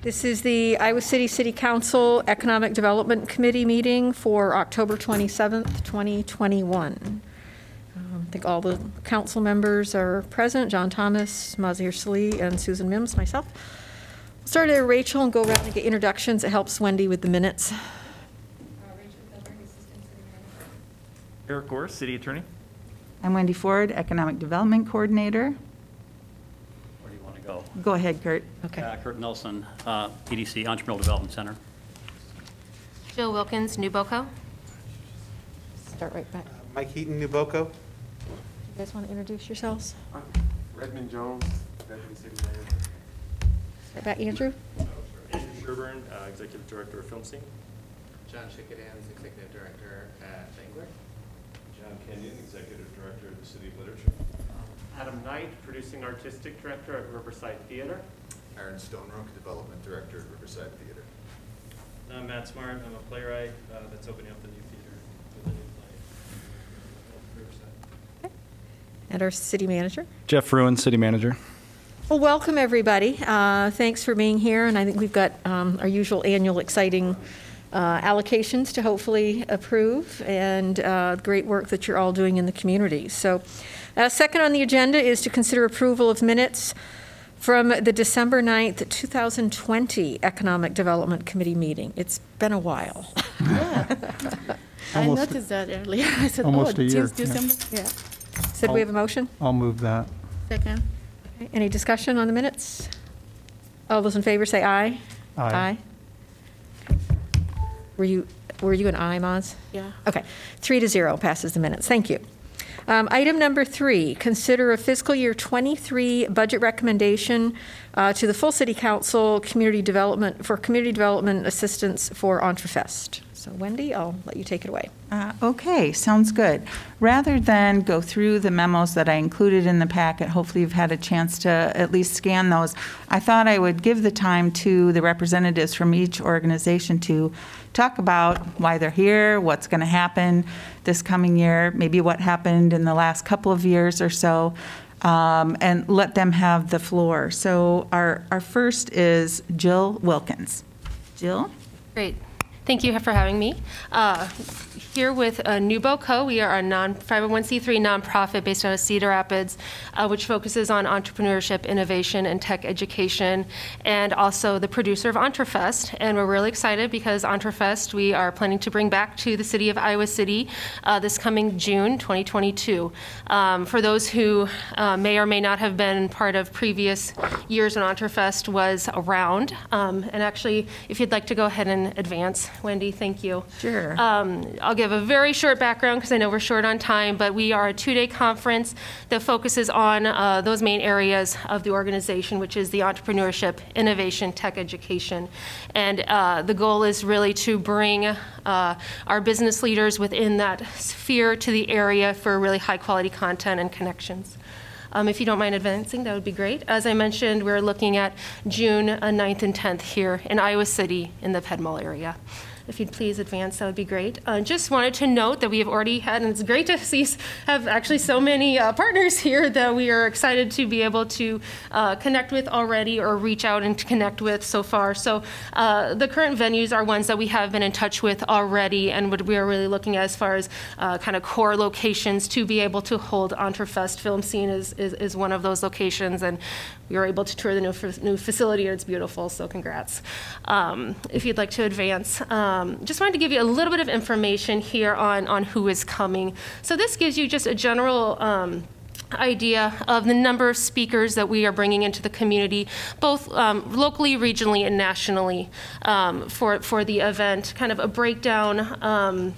This is the Iowa City City Council Economic Development Committee meeting for October 27th, 2021. Um, I think all the council members are present, John Thomas, Mazahir Salih, and Susan Mims, myself. Start at Rachel and go around and get introductions. It helps Wendy with the minutes. Eric Goers, City Attorney. I'm Wendy Ford, Economic Development Coordinator. Where do you want to go? Go ahead, Kurt. Okay. Uh, Kurt Nelson, uh, EDC Entrepreneurial Development Center. Jill Wilkins, NewBoCo. Start right back. Mike Heaton, NewBoCo. You guys want to introduce yourselves? Redmond Jones, Deputy City Manager. Start back, Andrew? Andrew Sherburne, uh, Executive Director of FilmScene. John Schickedanz, Executive Director at Bangor. John Kenyon, Executive Director of the City of Literature. Adam Knight, Producing Artistic Director at Riverside Theater. Aaron Stonerook, Development Director at Riverside Theater. I'm Matt Smart, I'm a playwright uh, that's opening up the new theater with a new play. Riverside. And our city manager? Geoff Fruin, City Manager. Well, welcome, everybody. Uh, Thanks for being here, and I think we've got um, our usual annual exciting uh, allocations to hopefully approve, and uh, great work that you're all doing in the community. So, uh, second on the agenda is to consider approval of minutes from the December 9th, 2020 Economic Development Committee meeting. It's been a while. I Almost- noticed that earlier. I said, oh, almost a year, since yeah. December. Yeah. Said we have a motion? I'll move that. Second. Okay, Any discussion on the minutes? All those in favor say aye. Aye. Were you, were you an aye, Maz? Yeah. Okay, three to zero passes the minutes. Thank you. Um, Item number three, consider a fiscal year '23 budget recommendation uh, to the full city council, community development, for community development assistance for Entrefest. So Wendy, I'll let you take it away. Uh, Okay, sounds good. Rather than go through the memos that I included in the packet, hopefully you've had a chance to at least scan those, I thought I would give the time to the representatives from each organization to talk about why they're here, what's going to happen this coming year, maybe what happened in the last couple of years or so, um, and let them have the floor. So our, our first is Jill Wilkins. Jill? Great. Thank you for having me. Uh, Here with uh, NewBoCo, we are a non 501c3 nonprofit based out of Cedar Rapids, uh, which focuses on entrepreneurship, innovation, and tech education, and also the producer of Entrefest. And we're really excited because Entrefest we are planning to bring back to the city of Iowa City uh, this coming June 2022. Um, For those who uh, may or may not have been part of previous years when Entrefest was around, um, and actually, if you'd like to go ahead and advance, Wendy, thank you. Sure. Um, I'll give a very short background because I know we're short on time, but we are a two-day conference that focuses on uh, those main areas of the organization, which is the entrepreneurship, innovation, tech education. And uh, the goal is really to bring uh, our business leaders within that sphere to the area for really high-quality content and connections. Um, If you don't mind advancing, that would be great. As I mentioned, we're looking at June uh, 9th and 10th here in Iowa City in the Ped Mall area. If you'd please advance, that would be great. Uh, Just wanted to note that we have already had, and it's great to see, have actually so many uh, partners here that we are excited to be able to uh, connect with already or reach out and connect with so far. So uh, the current venues are ones that we have been in touch with already, and what we are really looking at as far as uh, kind of core locations to be able to hold Entrefest FilmScene is, is, is one of those locations, and we were able to tour the new, new facility, and it's beautiful, so congrats. Um, If you'd like to advance, um, just wanted to give you a little bit of information here on, on who is coming. So this gives you just a general um, idea of the number of speakers that we are bringing into the community, both um, locally, regionally, and nationally um, for, for the event. Kind of a breakdown. Um,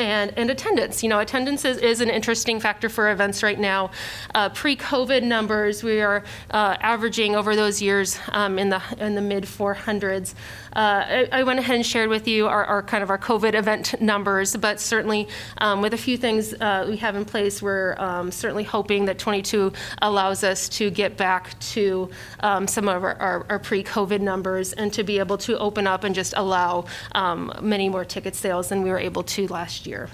and, and attendance. You know, attendance is, is an interesting factor for events right now. Uh, pre-COVID numbers, we are uh, averaging over those years um, in the in the mid 400s. Uh, I, I went ahead and shared with you our, our kind of our COVID event numbers, but certainly um, with a few things uh, we have in place, we're um, certainly hoping that 22 allows us to get back to um, some of our, our, our pre-COVID numbers and to be able to open up and just allow um, many more ticket sales than we were able to last year.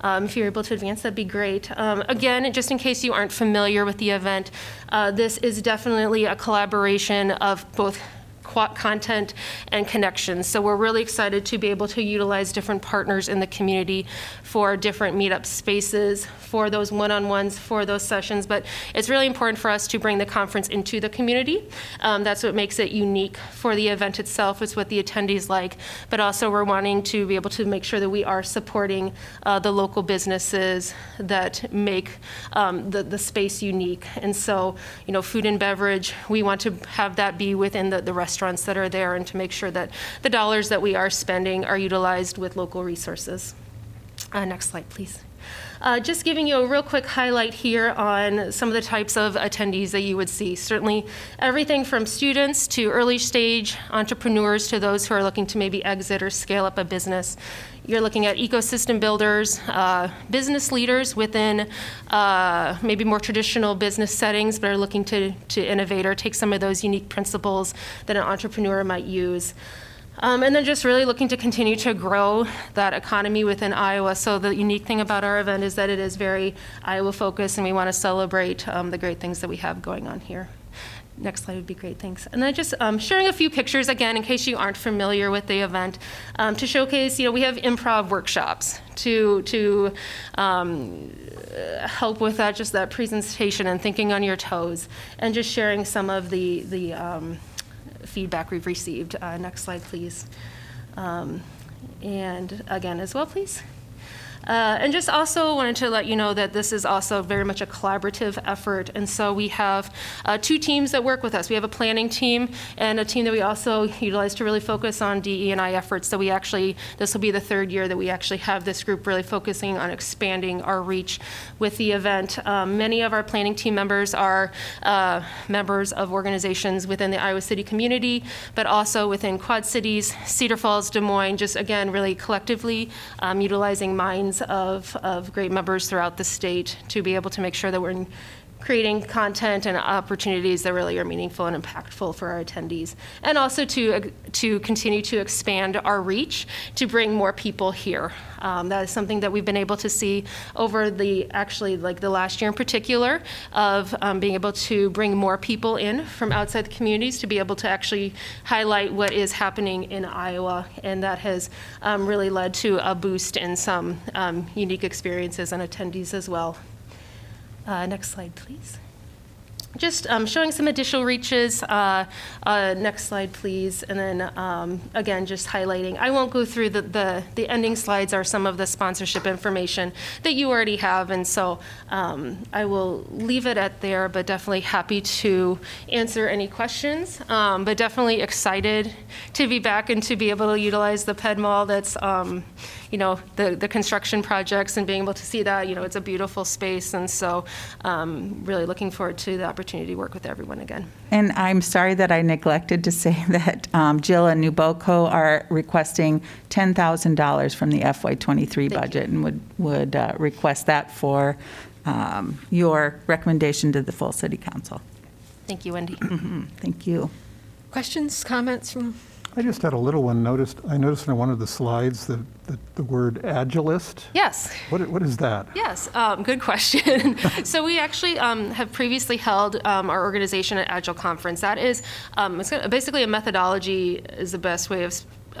Um, If you're able to advance, that'd be great. Um, Again, just in case you aren't familiar with the event, uh, this is definitely a collaboration of both content and connections. So we're really excited to be able to utilize different partners in the community for different meetup spaces, for those one-on-ones, for those sessions. But it's really important for us to bring the conference into the community. Um, that's what makes it unique for the event itself. It's what the attendees like. But also, we're wanting to be able to make sure that we are supporting uh, the local businesses that make um, the, the space unique. And so, you know, food and beverage, we want to have that be within the, the restaurants that are there and to make sure that the dollars that we are spending are utilized with local resources. Uh, next slide, please. Uh, just giving you a real quick highlight here on some of the types of attendees that you would see. Certainly, everything from students to early stage entrepreneurs to those who are looking to maybe exit or scale up a business. You're looking at ecosystem builders, uh, business leaders within uh, maybe more traditional business settings, but are looking to, to innovate or take some of those unique principles that an entrepreneur might use. Um, and then just really looking to continue to grow that economy within Iowa. So the unique thing about our event is that it is very Iowa focused, and we want to celebrate um, the great things that we have going on here. Next slide would be great, thanks. And then just um, sharing a few pictures again, in case you aren't familiar with the event, um, to showcase. You know, we have improv workshops to to um, help with that, just that presentation and thinking on your toes, and just sharing some of the the um, feedback we've received. Uh, next slide, please. Um, and again, as well, please. Uh, and just also wanted to let you know that this is also very much a collaborative effort. And so we have uh, two teams that work with us. We have a planning team and a team that we also utilize to really focus on DE&I efforts. So we actually, this will be the third year that we actually have this group really focusing on expanding our reach with the event. Um, many of our planning team members are uh, members of organizations within the Iowa City community, but also within Quad Cities, Cedar Falls, Des Moines, just again, really collectively um, utilizing minds of, of great members throughout the state to be able to make sure that we're creating content and opportunities that really are meaningful and impactful for our attendees. And also to, to continue to expand our reach to bring more people here. Um, that is something that we've been able to see over the, actually like the last year in particular, of um, being able to bring more people in from outside the communities to be able to actually highlight what is happening in Iowa. And that has um, really led to a boost in some um, unique experiences and attendees as well. Uh, next slide, please. Just um, showing some additional reaches. Uh, uh, next slide, please. And then um, again, just highlighting. I won't go through the, the, the ending slides are some of the sponsorship information that you already have. And so um, I will leave it at there, but definitely happy to answer any questions. Um, but definitely excited to be back and to be able to utilize the PED Mall that's um, you know, the, the construction projects and being able to see that, you know, it's a beautiful space. And so um, really looking forward to the opportunity to work with everyone again. And I'm sorry that I neglected to say that um, Jill and NewBoCo are requesting $10,000 from the FY23 you. budget and would, would uh, request that for um, your recommendation to the full city council. Thank you, Wendy. Thank you. Questions, comments from, I just had a little one noticed, I noticed on one of the slides the, the, the word agilist. Yes. What, what is that? Yes, um, good question. so we actually um, have previously held um, our organization at Agile Conference. That is, um, it's basically a methodology is the best way of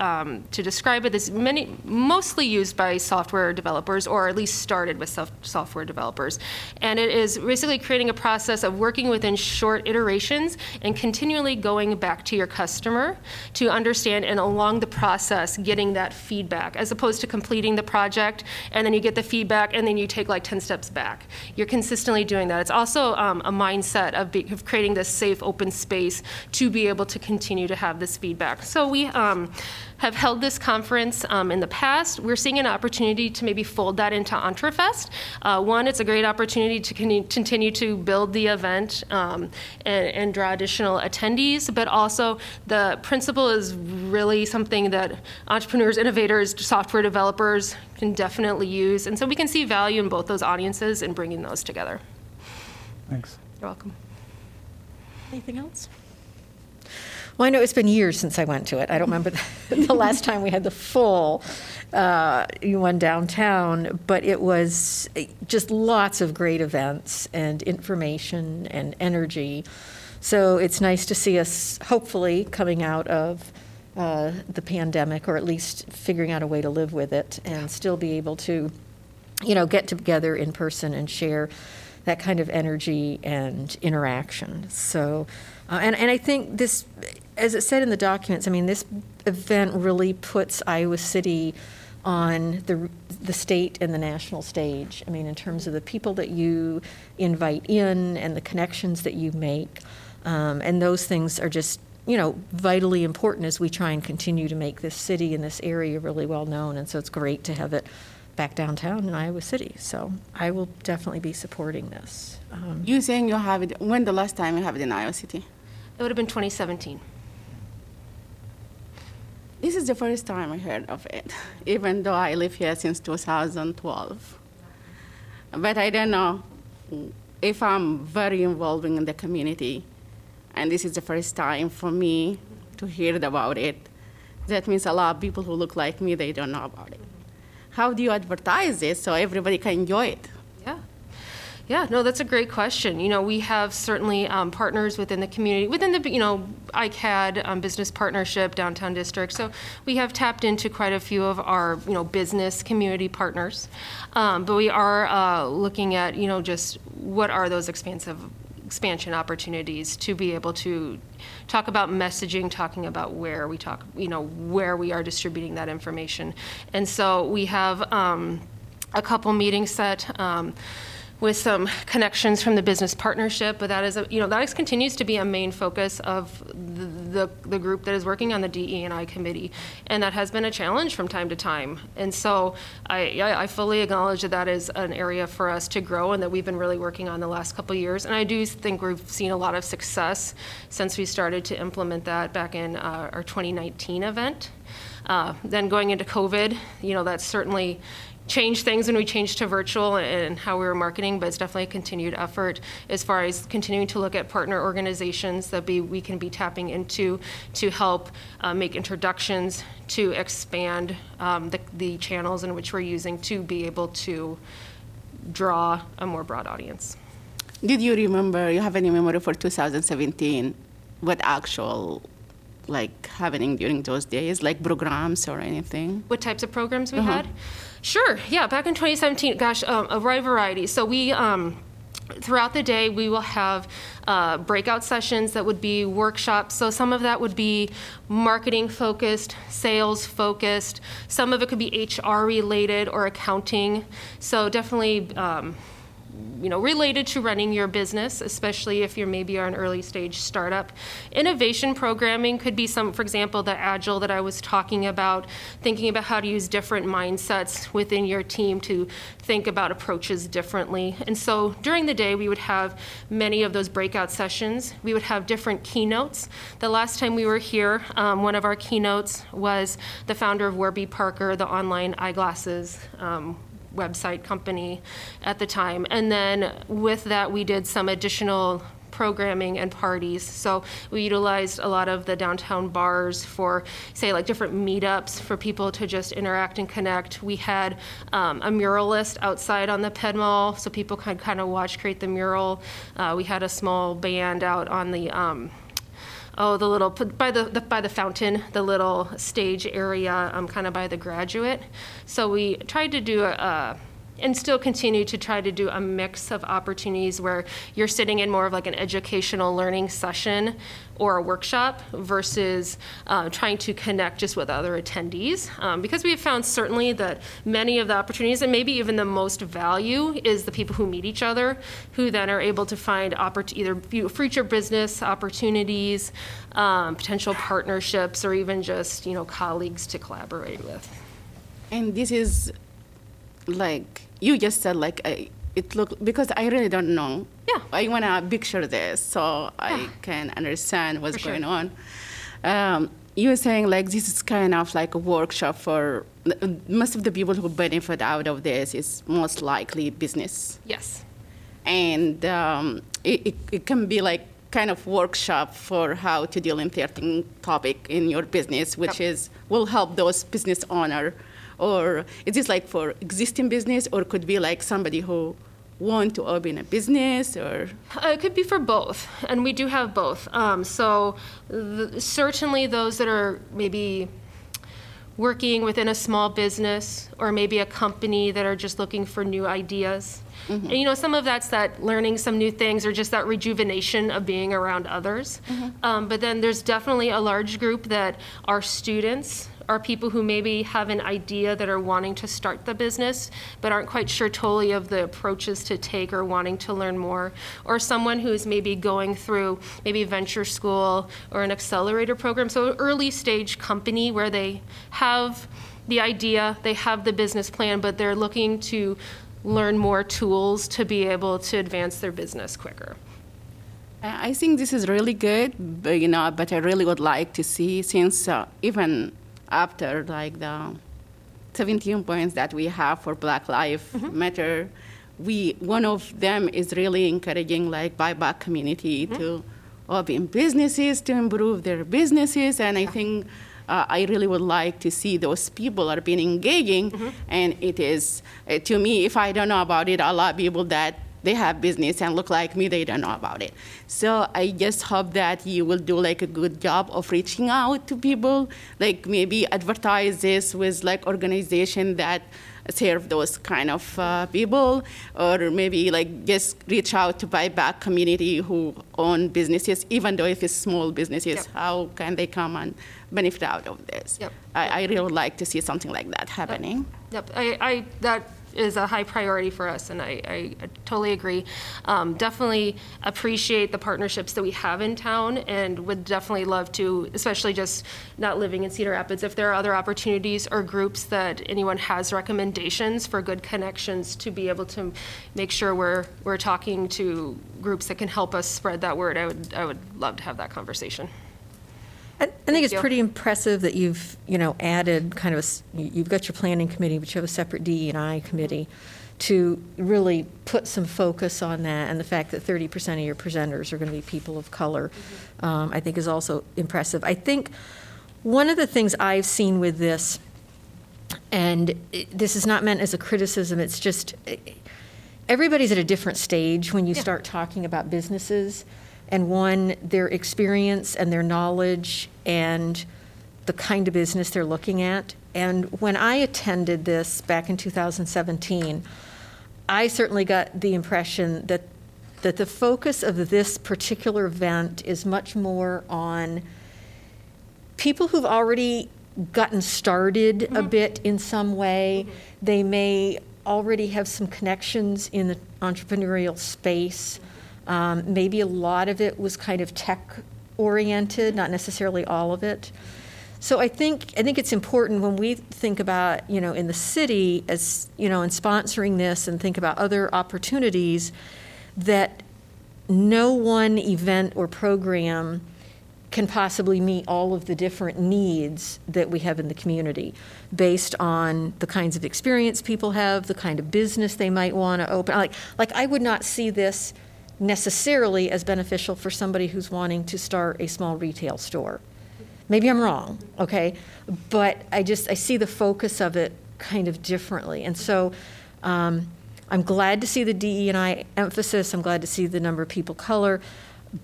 um, to describe it. It's many, mostly used by software developers, or at least started with soft, software developers. And it is basically creating a process of working within short iterations and continually going back to your customer to understand and along the process getting that feedback, as opposed to completing the project and then you get the feedback and then you take like 10 steps back. You're consistently doing that. It's also um, a mindset of, be, of creating this safe, open space to be able to continue to have this feedback. So we um, have held this conference um, in the past. We're seeing an opportunity to maybe fold that into EntreFest. Uh, one, it's a great opportunity to con- continue to build the event um, and, and draw additional attendees, but also the principle is really something that entrepreneurs, innovators, software developers can definitely use. And so we can see value in both those audiences and bringing those together. Thanks. You're welcome. anything else? Well, I know it's been years since I went to it. I don't remember the, the last time we had the full uh, one downtown, but it was just lots of great events and information and energy. So it's nice to see us hopefully coming out of uh, the pandemic, or at least figuring out a way to live with it, and still be able to, you know, get together in person and share that kind of energy and interaction. So, uh, and, and I think this, as it said in the documents, I mean, this event really puts Iowa City on the, the state and the national stage. I mean, in terms of the people that you invite in and the connections that you make. Um, and those things are just, you know, vitally important as we try and continue to make this city and this area really well known. And so it's great to have it back downtown in Iowa City. So I will definitely be supporting this. Um, You saying you have it, when the last time you have it in Iowa City? It would have been 2017. This is the first time I heard of it, even though I live here since 2012. But I don't know if I'm very involving in the community, and this is the first time for me to hear about it. That means a lot of people who look like me, they don't know about it. How do you advertise it so everybody can enjoy it? Yeah. No, that's a great question. You know, we have certainly um, partners within the community, within the, you know, ICAD um, Business Partnership Downtown District. So we have tapped into quite a few of our, you know, business community partners. Um, but we are uh, looking at, you know, just what are those expansive expansion opportunities to be able to talk about messaging, talking about where we talk, you know, where we are distributing that information. And so we have um, a couple meetings set. Um, with some connections from the business partnership, but that is, a, you know, that continues to be a main focus of the, the, the group that is working on the DE and I committee, and that has been a challenge from time to time. And so I, I fully acknowledge that that is an area for us to grow and that we've been really working on the last couple years. And I do think we've seen a lot of success since we started to implement that back in uh, our 2019 event. Uh, then going into COVID, you know, that's certainly changed things when we changed to virtual and how we were marketing, but it's definitely a continued effort as far as continuing to look at partner organizations that be, we can be tapping into to help uh, make introductions, to expand um, the, the channels in which we're using to be able to draw a more broad audience. Did you remember, you have any memory for 2017, what actual, like, happening during those days, like programs or anything? What types of programs we Uh-huh. had? Sure, yeah, back in 2017, gosh, um, a wide variety. So we, um, throughout the day, we will have uh, breakout sessions that would be workshops. So some of that would be marketing focused, sales focused. Some of it could be HR related or accounting. So definitely, um, you know, related to running your business, especially if you're maybe an early stage startup. Innovation programming could be some, for example, the agile that I was talking about, thinking about how to use different mindsets within your team to think about approaches differently. And so during the day, we would have many of those breakout sessions. We would have different keynotes. The last time we were here, um, one of our keynotes was the founder of Warby Parker, the online eyeglasses um, website company at the time. And then with that, we did some additional programming and parties. So we utilized a lot of the downtown bars for, say, like different meetups for people to just interact and connect. We had um, a muralist outside on the Ped Mall, so people could kind of watch create the mural. Uh, we had a small band out on the um, oh, the little by the, the by the fountain, the little stage area, um, kind of by the graduate. So we tried to do a. a and still continue to try to do a mix of opportunities where you're sitting in more of like an educational learning session or a workshop versus uh, trying to connect just with other attendees. Um, because we have found certainly that many of the opportunities, and maybe even the most value, is the people who meet each other, who then are able to find oppor- either future business opportunities, um, potential partnerships, or even just you know colleagues to collaborate with. And this is like you just said, like I, it looked because I really don't know. Yeah. I want to picture this so I can understand what's sure. going on. Um, you were saying like this is kind of like a workshop for most of the people who benefit out of this is most likely business, Yes. and um, it, it, it can be like kind of workshop for how to deal in certain topic in your business, which Yep. is will help those business owner, or is this like for existing business, or could be like somebody who want to open a business or? Uh, It could be for both, and we do have both. Um, So th- certainly those that are maybe working within a small business or maybe a company that are just looking for new ideas. And you know, some of that's that learning some new things or just that rejuvenation of being around others. Um, but then there's definitely a large group that are students, are people who maybe have an idea that are wanting to start the business but aren't quite sure totally of the approaches to take or wanting to learn more. Or someone who's maybe going through maybe venture school or an accelerator program. So an early stage company where they have the idea, they have the business plan, but they're looking to learn more tools to be able to advance their business quicker. I I think this is really good, but, you know, but I really would like to see since uh, even after like the 17 points that we have for Black Lives Matter, we one of them is really encouraging like BIPOC community to open businesses to improve their businesses, and I think. Uh, I really would like to see those people are being engaging, and it is uh, to me. If I don't know about it, a lot of people that they have business and look like me, they don't know about it. So I just hope that you will do like a good job of reaching out to people, like maybe advertise this with like organization that serve those kind of uh, people, or maybe like just reach out to BIPOC community who own businesses, even though if it's small businesses, Yep. how can they come and benefit out of this? Yep. I, I really would like to see something like that happening. Yep, I, I, that is a high priority for us, and I, I totally agree. Um, definitely appreciate the partnerships that we have in town, and would definitely love to, especially just not living in Cedar Rapids, if there are other opportunities or groups that anyone has recommendations for good connections to be able to make sure we're, we're talking to groups that can help us spread that word, I would, I would love to have that conversation. I I think it's you. pretty impressive that you've, you know, added kind of, a s- you- you've got your planning committee, but you have a separate DE and I committee to really put some focus on that, and the fact that 30% of your presenters are going to be people of color, um, I think is also impressive. I think one of the things I've seen with this, and it- this is not meant as a criticism, it's just, eh, everybody's at a different stage when you start talking about businesses and one their experience and their knowledge and the kind of business they're looking at and when i attended this back in 2017 i certainly got the impression that that the focus of this particular event is much more on people who've already gotten started a mm-hmm. bit in some way. Mm-hmm. They may already have some connections in the entrepreneurial space. Um, maybe a lot of it was kind of tech oriented, not necessarily all of it. So I think I think it's important when we think about you know in the city as you know in sponsoring this and think about other opportunities that no one event or program can possibly meet all of the different needs that we have in the community based on the kinds of experience people have, the kind of business they might want to open. Like, like I would not see this necessarily as beneficial for somebody who's wanting to start a small retail store. Maybe I'm wrong, okay? But I just, I see the focus of it kind of differently. And so um, I'm glad to see the DE and I emphasis. I'm glad to see the number of people color.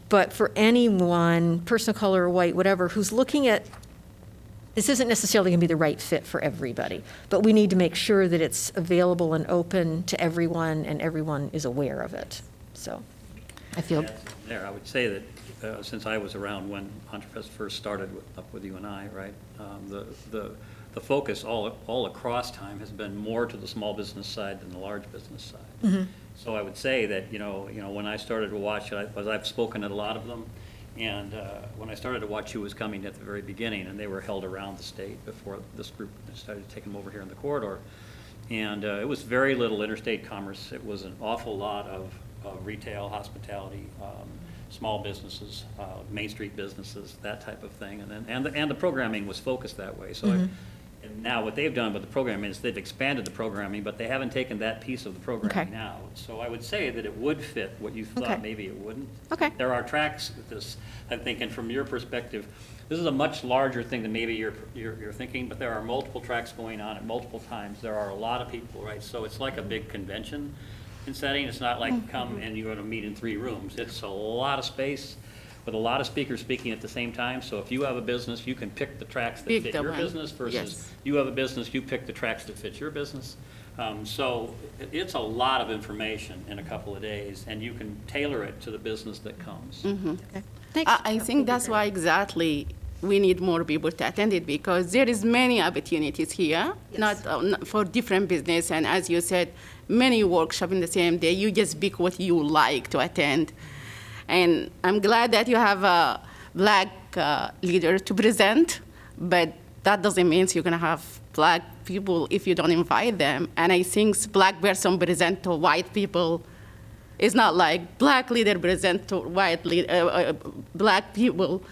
But for anyone, person of color or white, whatever, who's looking at this isn't necessarily going to be the right fit for everybody, but we need to make sure that it's available and open to everyone and everyone is aware of it. So I feel, There, I would say that, uh, since I was around when Entrepreneurs first started with- up with you and I, right? um, The, the, the focus all, all across time has been more to the small business side than the large business side. So I would say that, you know, you know, when I started to watch, it, I- I've spoken at a lot of them, and uh, when I started to watch who was coming at the very beginning, and they were held around the state before this group started taking them over here in the corridor, and uh, it was very little interstate commerce. It was an awful lot of of retail, hospitality, um, small businesses, uh, Main Street businesses, that type of thing. And then, and the, and the programming was focused that way. So, I- and now what they've done with the programming is they've expanded the programming, but they haven't taken that piece of the programming Okay. now. So I would say that it would fit what you Okay. thought maybe it wouldn't. Okay. There are tracks with this, I'm thinking from your perspective, this is a much larger thing than maybe you're, you're, you're thinking, but there are multiple tracks going on at multiple times. There are a lot of people, right? So it's like a big convention. In setting. It's not like come and you're gonna meet in three rooms. It's a lot of space with a lot of speakers speaking at the same time. So if you have a business, you can pick the tracks that Pick fit the your one. business versus Yes. you have a business, you pick the tracks that fit your business. Um, So it- it's a lot of information in a couple of days, and you can tailor it to the business that comes. Thanks. I, I think that's why exactly we need more people to attend it because there is many opportunities here, not, uh, not for different business. And as you said, many workshop in the same day. You just pick what you like to attend. And I'm glad that you have a black uh, leader to present, but that doesn't mean you're gonna have black people if you don't invite them. And I think black person present to white people it's not like black leader present to white lead, uh, uh, black people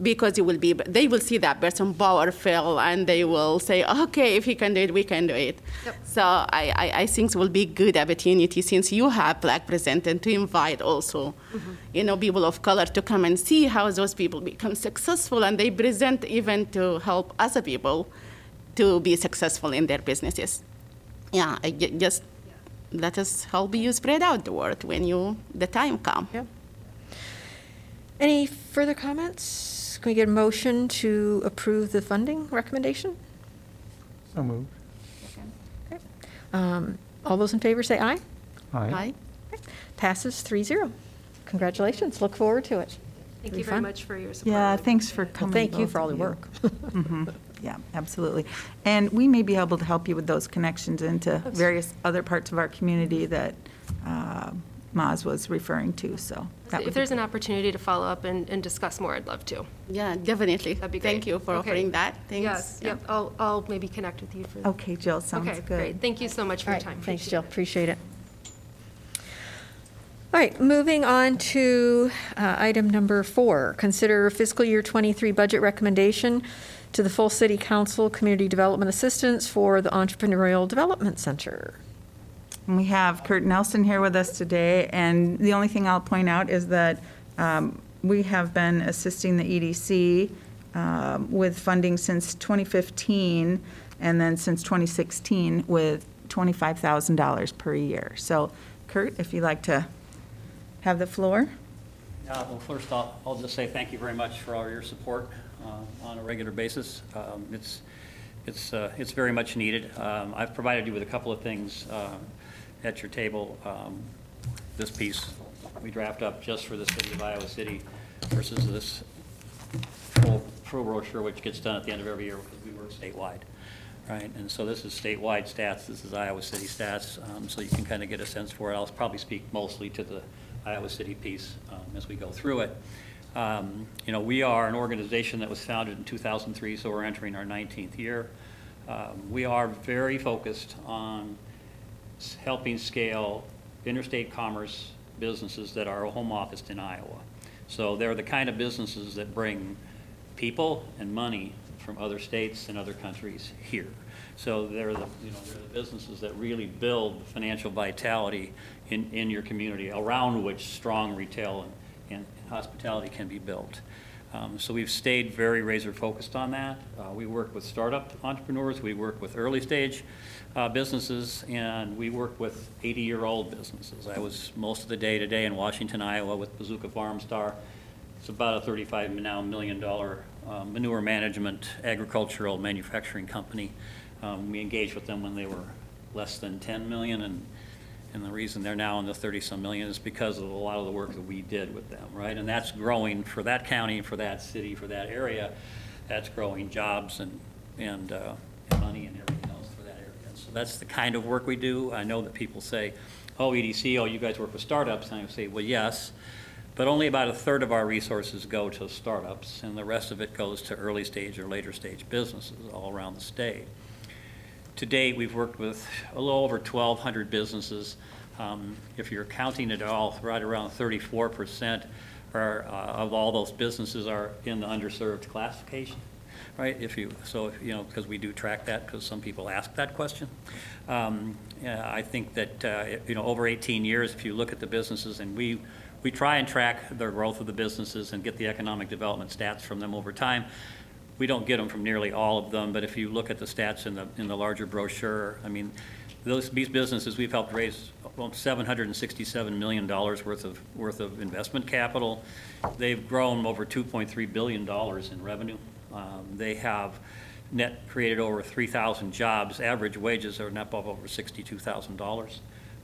because it will be they will see that person powerful and they will say okay if he can do it we can do it so I, I, I think it will be good opportunity since you have black present and to invite also mm-hmm. you know people of color to come and see how those people become successful and they present even to help other people to be successful in their businesses yeah I ju- just let us help you spread out the word when you the time come. Yep. Any further comments? Can we get a motion to approve the funding recommendation? So moved. Um, All those in favor say aye. Aye. Right? Passes 3-0. Congratulations, look forward to it. Thank Be you very fun. much for your support. Yeah, thanks for Well, coming. thank you both for all of the work. Mhm. Yeah, absolutely. And we may be able to help you with those connections into various other parts of our community that uh, Maz was referring to, so. that would If be there's an opportunity to follow up and, and discuss more, I'd love to. Yeah, definitely. That'd be great. Thank you for Okay. offering that. Thanks. Yes, Yeah. yep, I'll, I'll maybe connect with you for. Okay, Jill, sounds Okay, good. great. Thank you so much for All your right, time. thanks, Jill, appreciate it. All right, moving on to uh, item number four, consider fiscal year 23 budget recommendation to the full city council community development assistance for the Entrepreneurial Development Center. We have Kurt Nelson here with us today, and the only thing I'll point out is that um, we have been assisting the EDC um, with funding since 2015, and then since 2016 with $25,000 per year. So Kurt, if you'd like to have the floor? Uh, Well, first, I'll, I'll just say thank you very much for all your support uh, on a regular basis. Um, It's, it's, uh, it's very much needed. Um, I've provided you with a couple of things um, at your table. Um, This piece we draft up just for the city of Iowa City versus this full pro brochure, which gets done at the end of every year because we work statewide, right? And so this is statewide stats, this is Iowa City stats, um, so you can kind of get a sense for it. I'll probably speak mostly to the Iowa City piece um, as we go through it. Um, You know, we are an organization that was founded in 2003, so we're entering our 19th year. Um, We are very focused on helping scale interstate commerce businesses that are home officed in Iowa. So they're the kind of businesses that bring people and money from other states and other countries here. So they're the, you know, they're the businesses that really build financial vitality in, in your community, around which strong retail and, and hospitality can be built. Um, So we've stayed very razor focused on that. Uh, We work with startup entrepreneurs, we work with early stage uh, businesses, and we work with 80-year-old businesses. I was most of the day today in Washington, Iowa with Bazooka Farmstar. It's about a 35 now million dollar um, manure management agricultural manufacturing company. Um, We engaged with them when they were less than 10 million, and and the reason they're now in the 30-some million is because of a lot of the work that we did with them, right? And that's growing for that county, for that city, for that area. That's growing jobs and, and uh, and money and everything else for that area. So that's the kind of work we do. I know that people say, oh, EDC, oh, you guys work with startups. And I say, well, yes, but only about a third of our resources go to startups, and the rest of it goes to early stage or later stage businesses all around the state. To date, we've worked with a little over 1,200 businesses. Um, If you're counting it all, right around 34% are, uh, of all those businesses are in the underserved classification, right? If you, so, if, you know, because we do track that, because some people ask that question. Um, yeah, I think that, uh, you know, over 18 years, if you look at the businesses, and we, we try and track the growth of the businesses and get the economic development stats from them over time. We don't get them from nearly all of them, but if you look at the stats in the, in the larger brochure, I mean, those, these businesses, we've helped raise about $767 million worth of, worth of investment capital. They've grown over $2.3 billion in revenue. Um, They have net created over 3,000 jobs. Average wages are up over $62,000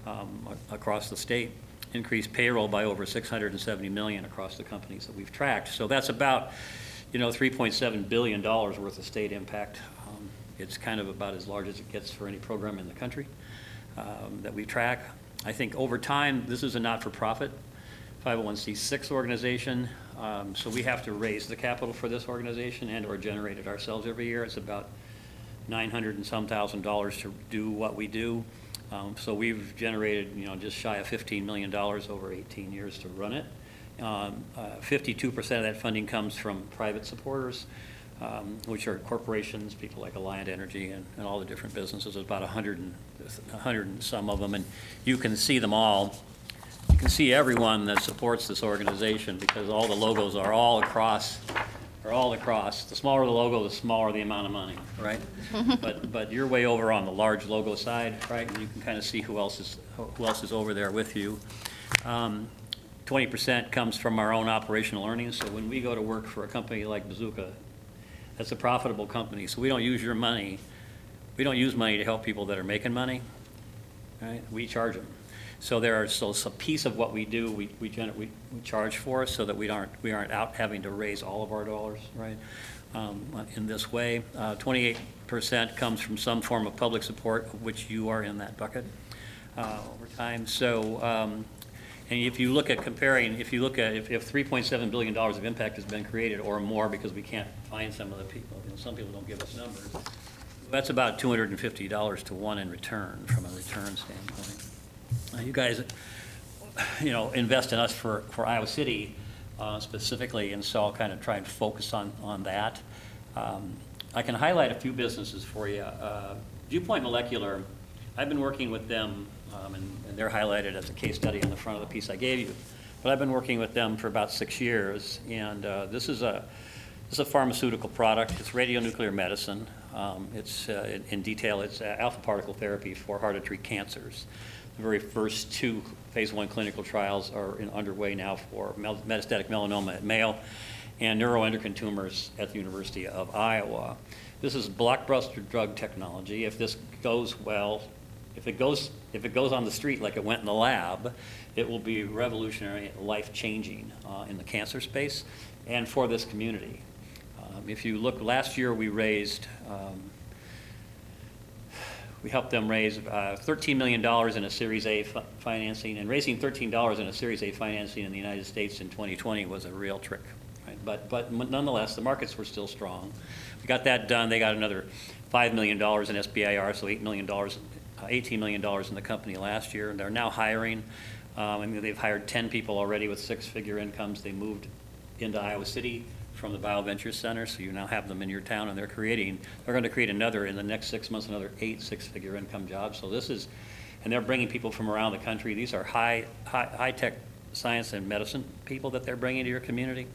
um, across the state. Increased payroll by over 670 million across the companies that we've tracked. So that's about, you know, $3.7 billion worth of state impact. Um, It's kind of about as large as it gets for any program in the country um, that we track. I think over time, this is a not-for-profit 501c6 organization, um, so we have to raise the capital for this organization and/or generate it ourselves every year. It's about 900 and some thousand dollars to do what we do. Um, So we've generated, you know, just shy of $15 million over 18 years to run it. Um, uh, 52% of that funding comes from private supporters, um, which are corporations, people like Alliant Energy and and all the different businesses. There's about 100 and, 100 and some of them, and you can see them all. You can see everyone that supports this organization because all the logos are all across, are all across. The smaller the logo, the smaller the amount of money, right? But, but you're way over on the large logo side, right? And you can kind of see who else is, who else is over there with you. Um, Twenty percent comes from our own operational earnings, so when we go to work for a company like Bazooka, that's a profitable company, so we don't use your money, we don't use money to help people that are making money, right? We charge them. So there are, so a piece of what we do, we, we, gener- we we charge for, so that we aren't, we aren't out having to raise all of our dollars, right? um, In this way. Uh, Twenty-eight percent comes from some form of public support, of which you are in that bucket uh, over time. So, um, and if you look at comparing, if you look at, if, if three point seven billion dollars of impact has been created or more, because we can't find some of the people, you know, some people don't give us numbers, that's about two hundred and fifty dollars to one in return, from a return standpoint. Uh, You guys, you know, invest in us for, for Iowa City uh, specifically, and so I'll kind of try and focus on, on that. Um, I can highlight a few businesses for you. Uh, Viewpoint Molecular, I've been working with them, um, and and they're highlighted as a case study on the front of the piece I gave you. But I've been working with them for about six years, and uh, this is a, this is a pharmaceutical product. It's radionuclear medicine. Um, It's, uh, in- in detail, it's uh, alpha particle therapy for hard-to-treat cancers. The very first two phase one clinical trials are in- underway now for mel- metastatic melanoma at Mayo and neuroendocrine tumors at the University of Iowa. This is blockbuster drug technology. If this goes well, if it goes, if it goes on the street like it went in the lab, it will be revolutionary, life-changing uh, in the cancer space and for this community. Um, If you look, last year, we raised, um, we helped them raise uh, $13 million in a Series A fi- financing, and raising $13 in a Series A financing in the United States in 2020 was a real trick. right? But, but nonetheless, the markets were still strong. We got that done. They got another $5 million in SBIR, so $8 million, uh, $18 million in the company last year. And they're now hiring. Um, I mean, they've hired 10 people already with six-figure incomes. They moved into Iowa City from the BioVenture Center, so you now have them in your town, and they're creating, they're going to create another, in the next six months, another eight six-figure income jobs. So this is, and they're bringing people from around the country. These are high, high, high-tech science and medicine people that they're bringing to your community,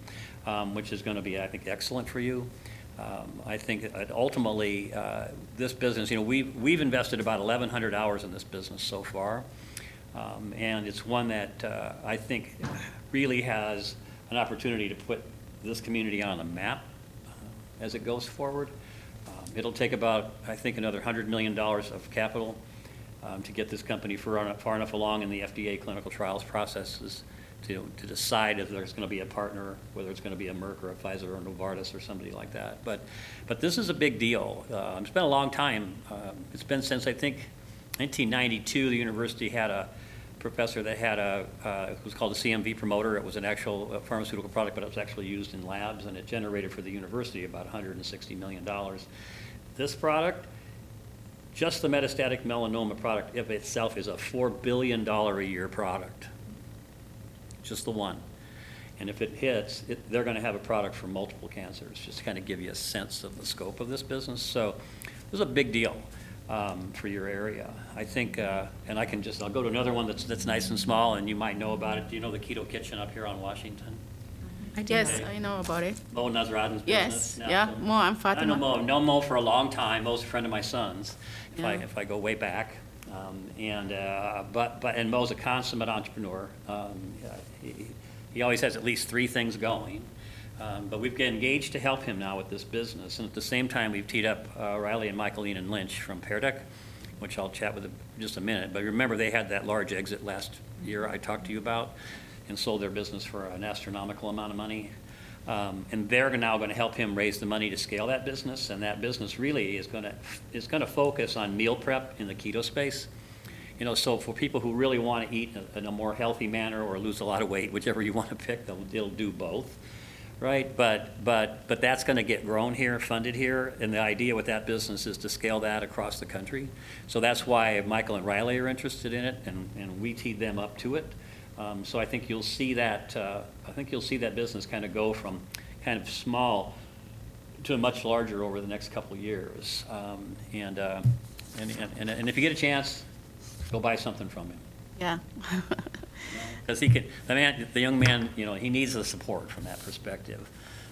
um, which is going to be, I think, excellent for you. Um, I think that ultimately, uh, this business, you know, we've, we've invested about 1,100 hours in this business so far. Um, And it's one that uh, I think really has an opportunity to put this community on the map uh, as it goes forward. Um, It'll take about, I think, another $100 million of capital um, to get this company far enough, far enough along in the FDA clinical trials processes to, to decide if there's going to be a partner, whether it's going to be a Merck or a Pfizer or a Novartis or somebody like that. But, but this is a big deal. Uh, It's been a long time. Um, It's been since, I think, 1992, the university had a professor that had a, uh, it was called a CMV promoter. It was an actual uh, pharmaceutical product, but it was actually used in labs, and it generated for the university about $160 million. This product, just the metastatic melanoma product of itself is a $4 billion a year product. Just the one. And if it hits, it, they're going to have a product for multiple cancers, just to kind of give you a sense of the scope of this business. So this is a big deal um, for your area. I think, uh, and I can just, I'll go to another one that's, that's nice and small, and you might know about it. Do you know the Keto Kitchen up here on Washington? I Yes, I know about it. Mo Nasradin's business? Yes, No, yeah, so- Mo and I know Fatima. Mo, known Mo for a long time, Mo's a friend of my son's, if I, Yeah. if I go way back. Um, And, uh, but, but, and Mo's a consummate entrepreneur. Um, yeah, He he always has at least three things going. Um, But we've engaged to help him now with this business. And at the same time, we've teed up uh, Riley and Michaeline and Lynch from Pear which I'll chat with in just a minute. But remember, they had that large exit last year I talked to you about and sold their business for an astronomical amount of money. Um, And they're now going to help him raise the money to scale that business. And that business really is going to, is going to focus on meal prep in the keto space. You know, so for people who really want to eat in a more healthy manner or lose a lot of weight, whichever you want to pick, they'll, they'll do both, right? But, but, but that's going to get grown here, funded here, and the idea with that business is to scale that across the country. So that's why Michael and Riley are interested in it, and, and we teed them up to it. Um, so I think you'll see that, uh, I think you'll see that business kind of go from kind of small to a much larger over the next couple of years. Um, and, uh, and, and, and if you get a chance, go buy something from him. Yeah. Because he could, the man, the young man, you know, he needs the support from that perspective.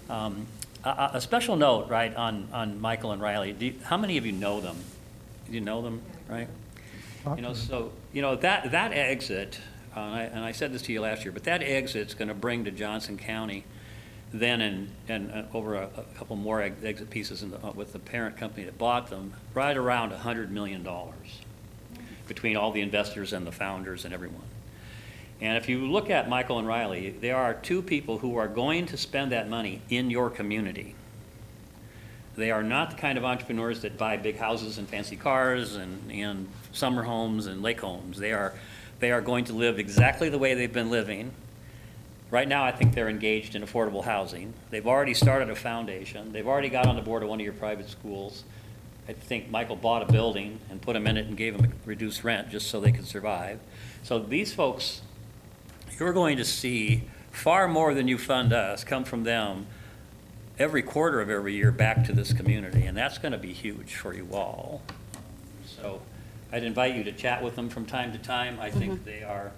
Um, a- a, special note, right, on, on Michael and Riley, do you, how many of you know them? Do you know them, right? You know, so, you know, that, that exit, uh, and I, and I said this to you last year, but that exit's gonna bring to Johnson County then and, and uh, over a, a couple more ex- exit pieces in the, uh, with the parent company that bought them, right around a hundred million dollars between all the investors and the founders and everyone. And if you look at Michael and Riley, there are two people who are going to spend that money in your community. They are not the kind of entrepreneurs that buy big houses and fancy cars and, and summer homes and lake homes. They are, they are going to live exactly the way they've been living. Right now, I think they're engaged in affordable housing. They've already started a foundation. They've already got on the board of one of your private schools. I think Michael bought a building and put them in it and gave them a reduced rent just so they could survive. So these folks, you're going to see far more than you fund us come from them every quarter of every year back to this community, and that's going to be huge for you all. So I'd invite you to chat with them from time to time. I think they are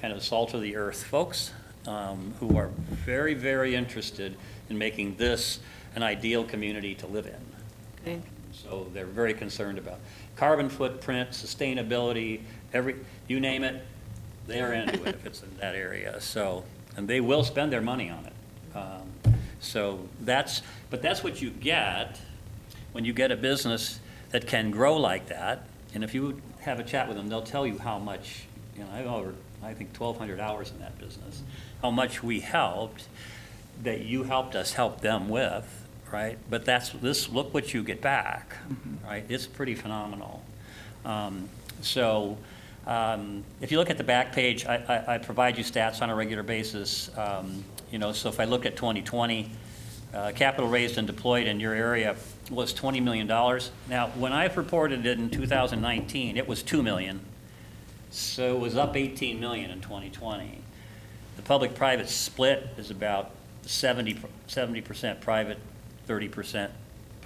kind of salt of the earth folks um, who are very, very interested in making this an ideal community to live in. Okay. So they're very concerned about carbon footprint, sustainability, every, you name it, they're into it if it's in that area. So, and they will spend their money on it. Um, So that's, but that's what you get when you get a business that can grow like that. And if you have a chat with them, they'll tell you how much, you know, I've over, I think, 1,200 hours in that business, how much we helped, that you helped us help them with, right? But that's, this, look what you get back, right? It's pretty phenomenal. Um, So um, if you look at the back page, I, I, I provide you stats on a regular basis. Um, You know, so if I look at 2020, uh, capital raised and deployed in your area was $20 million. Now, when I reported it in 2019, it was 2 million. So it was up 18 million in 2020. The public-private split is about 70, 70% private, 30%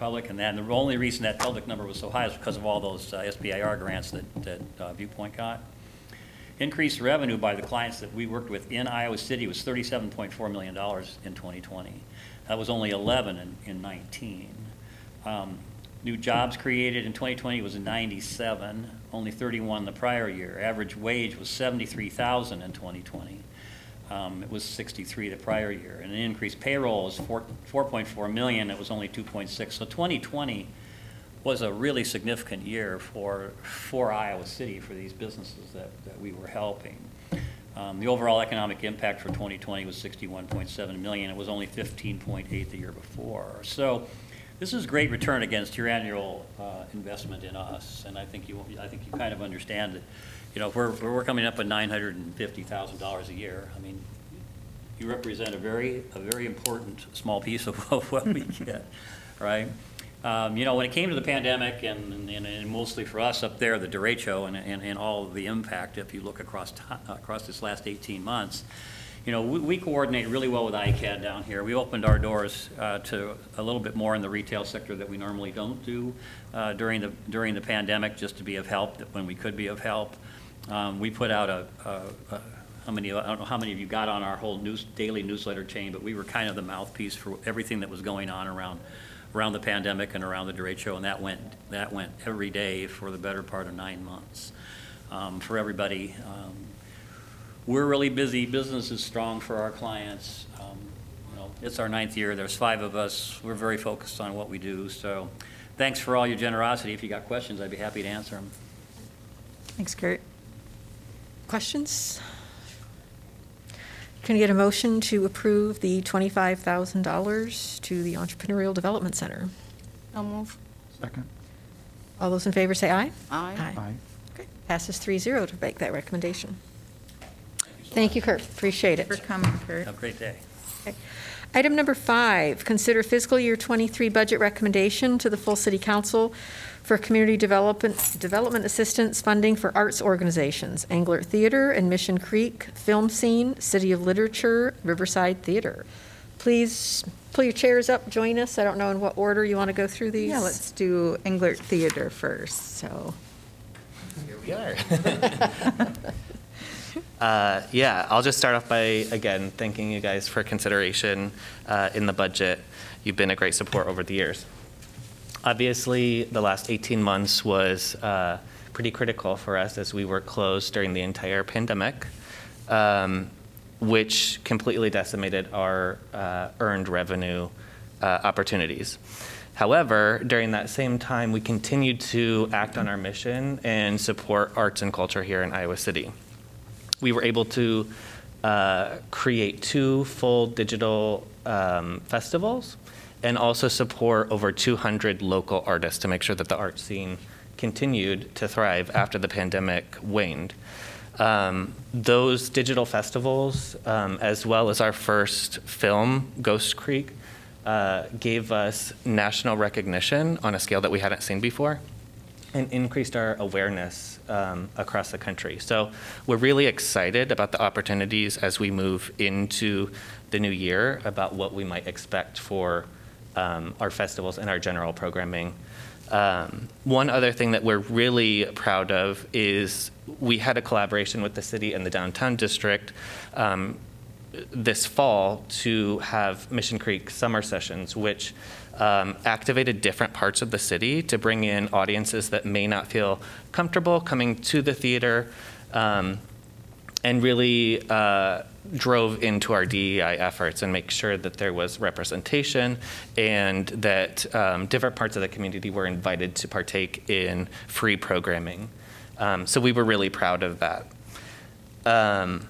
public, and then the only reason that public number was so high is because of all those uh, SBIR grants that, that uh, Viewpoint got. Increased revenue by the clients that we worked with in Iowa City was $37.4 million in 2020. That was only 11 in, in 19. Um, New jobs created in 2020 was 97, only 31 the prior year. Average wage was 73,000 in 2020. Um, It was 63 the prior year. And an increased payroll is 4 4.4 million, it was only 2.6. So 2020 was a really significant year for, for Iowa City, for these businesses that, that we were helping. Um, The overall economic impact for 2020 was 61.7 million, it was only 15.8 the year before. So this is great return against your annual uh, investment in us, and I think you, I think you kind of understand that, you know, if we're, if we're coming up with $950,000 a year, I mean, you represent a very, a very important small piece of of what we get, right? Um, You know, when it came to the pandemic, and, and and mostly for us up there, the derecho and, and and all of the impact, if you look across, ti- across this last 18 months, you know, we we coordinate really well with ICAD down here. We opened our doors uh, to a little bit more in the retail sector that we normally don't do uh, during the, during the pandemic, just to be of help, that when we could be of help. Um, We put out a, a- a- how many, I don't know how many of you got on our whole news, daily newsletter chain, but we were kind of the mouthpiece for everything that was going on around, around the pandemic and around the derecho, and that went, that went every day for the better part of nine months um, for everybody. Um, We're really busy, business is strong for our clients. Um, You know, It's our ninth year, there's five of us, we're very focused on what we do, so thanks for all your generosity. If you got questions, I'd be happy to answer them. Thanks, Kurt. Questions? Can I get a motion to approve the $25,000 to the Entrepreneurial Development Center? I'll move. Second. All those in favor say aye. Aye. Aye. Okay. Passes 3-0 to make that recommendation. Thank you, Kurt. Appreciate it. For coming, Kurt. Have a great day. Okay. Item number five, consider fiscal year '23 budget recommendation to the full city council for community development, development assistance funding for arts organizations, Englert Theater and Mission Creek FilmScene, City of Literature, Riverside Theater. Please pull your chairs up, join us. I don't know in what order you want to go through these. Yeah, let's do Englert Theater first, so. Here we are. Uh, Yeah, I'll just start off by, again, thanking you guys for consideration uh, in the budget. You've been a great support over the years. Obviously, the last 18 months was uh, pretty critical for us as we were closed during the entire pandemic, um, which completely decimated our uh, earned revenue uh, opportunities. However, during that same time, we continued to act on our mission and support arts and culture here in Iowa City we were able to uh, create two full digital um, festivals and also support over 200 local artists to make sure that the art scene continued to thrive after the pandemic waned. Um, those digital festivals, um, as well as our first film, Ghost Creek, uh, gave us national recognition on a scale that we hadn't seen before and increased our awareness um, across the country. So we're really excited about the opportunities as we move into the new year about what we might expect for um, our festivals and our general programming. Um, one other thing that we're really proud of is we had a collaboration with the city and the downtown district um, this fall to have Mission Creek summer sessions, which um, activated different parts of the city to bring in audiences that may not feel comfortable coming to the theater um, and really uh, drove into our DEI efforts and make sure that there was representation and that um, different parts of the community were invited to partake in free programming. Um, so we were really proud of that. Um,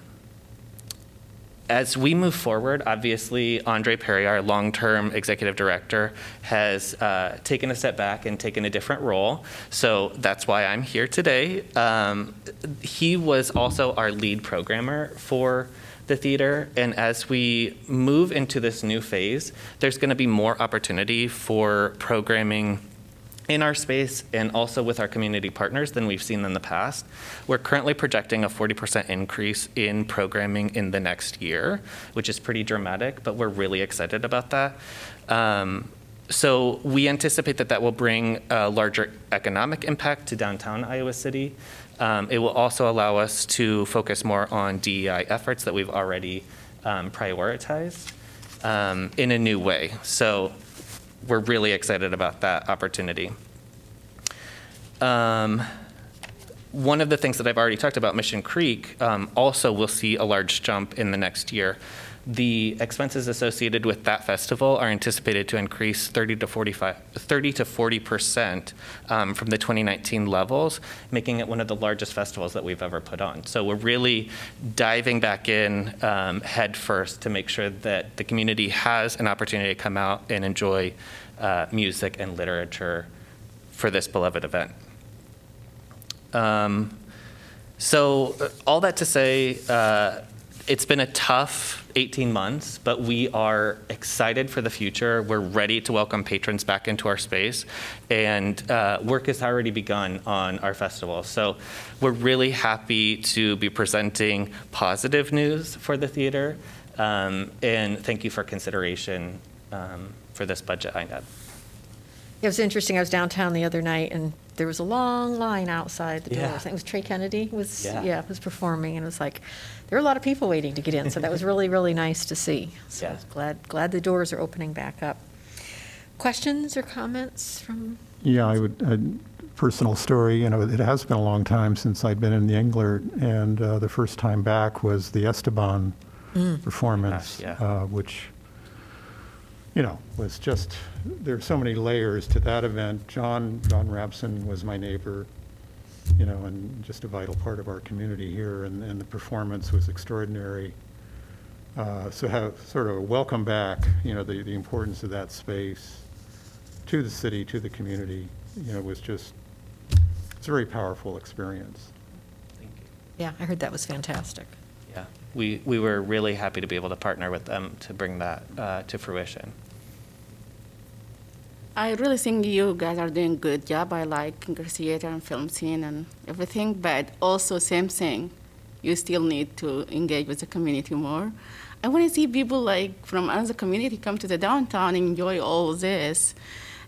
as we move forward, obviously, Andre Perry, our long term executive director, has uh, taken a step back and taken a different role. So that's why I'm here today. Um, he was also our lead programmer for the theater. And as we move into this new phase, there's going to be more opportunity for programming in our space and also with our community partners than we've seen in the past. We're currently projecting a 40% increase in programming in the next year, which is pretty dramatic, but we're really excited about that. Um, so we anticipate that that will bring a larger economic impact to downtown Iowa City. Um, it will also allow us to focus more on DEI efforts that we've already um, prioritized um, in a new way. So we're really excited about that opportunity. Um, one of the things that I've already talked about, Mission Creek, um, also will see a large jump in the next year. The expenses associated with that festival are anticipated to increase 30 to 45, 30 to 40 percent um, from the 2019 levels, making it one of the largest festivals that we've ever put on. So we're really diving back in um, head first to make sure that the community has an opportunity to come out and enjoy uh, music and literature for this beloved event. Um, so, uh, all that to say, uh, it's been a tough 18 months, but we are excited for the future. We're ready to welcome patrons back into our space, and uh, work has already begun on our festival. So, we're really happy to be presenting positive news for the theater, um, and thank you for consideration um, for this budget, INED. It was interesting. I was downtown the other night, and there was a long line outside the door. Yeah. I think it was Trey Kennedy was Yeah. yeah. was performing, and it was like there were a lot of people waiting to get in. So that was really really nice to see. So Yeah. glad glad the doors are opening back up. questions or comments from? Yeah, I would, a personal story, you know, it has been a long time since I'd been in the Englert, and uh, the first time back was the Esteban performance, Gosh, yeah. uh, which, you know, was just, there are so many layers to that event. John, John Rapson was my neighbor, you know, and just a vital part of our community here, and, and the performance was extraordinary. Uh, So have, sort of a welcome back, you know, the, the importance of that space to the city, to the community, you know, was just, it's a very powerful experience. Thank you. Yeah, I heard that was fantastic. Yeah, we, we were really happy to be able to partner with them to bring that uh, to fruition. I really think you guys are doing good job. I like the theater and FilmScene and everything, but also same thing. You still need to engage with the community more. I want to see people like from other community come to the downtown and enjoy all this.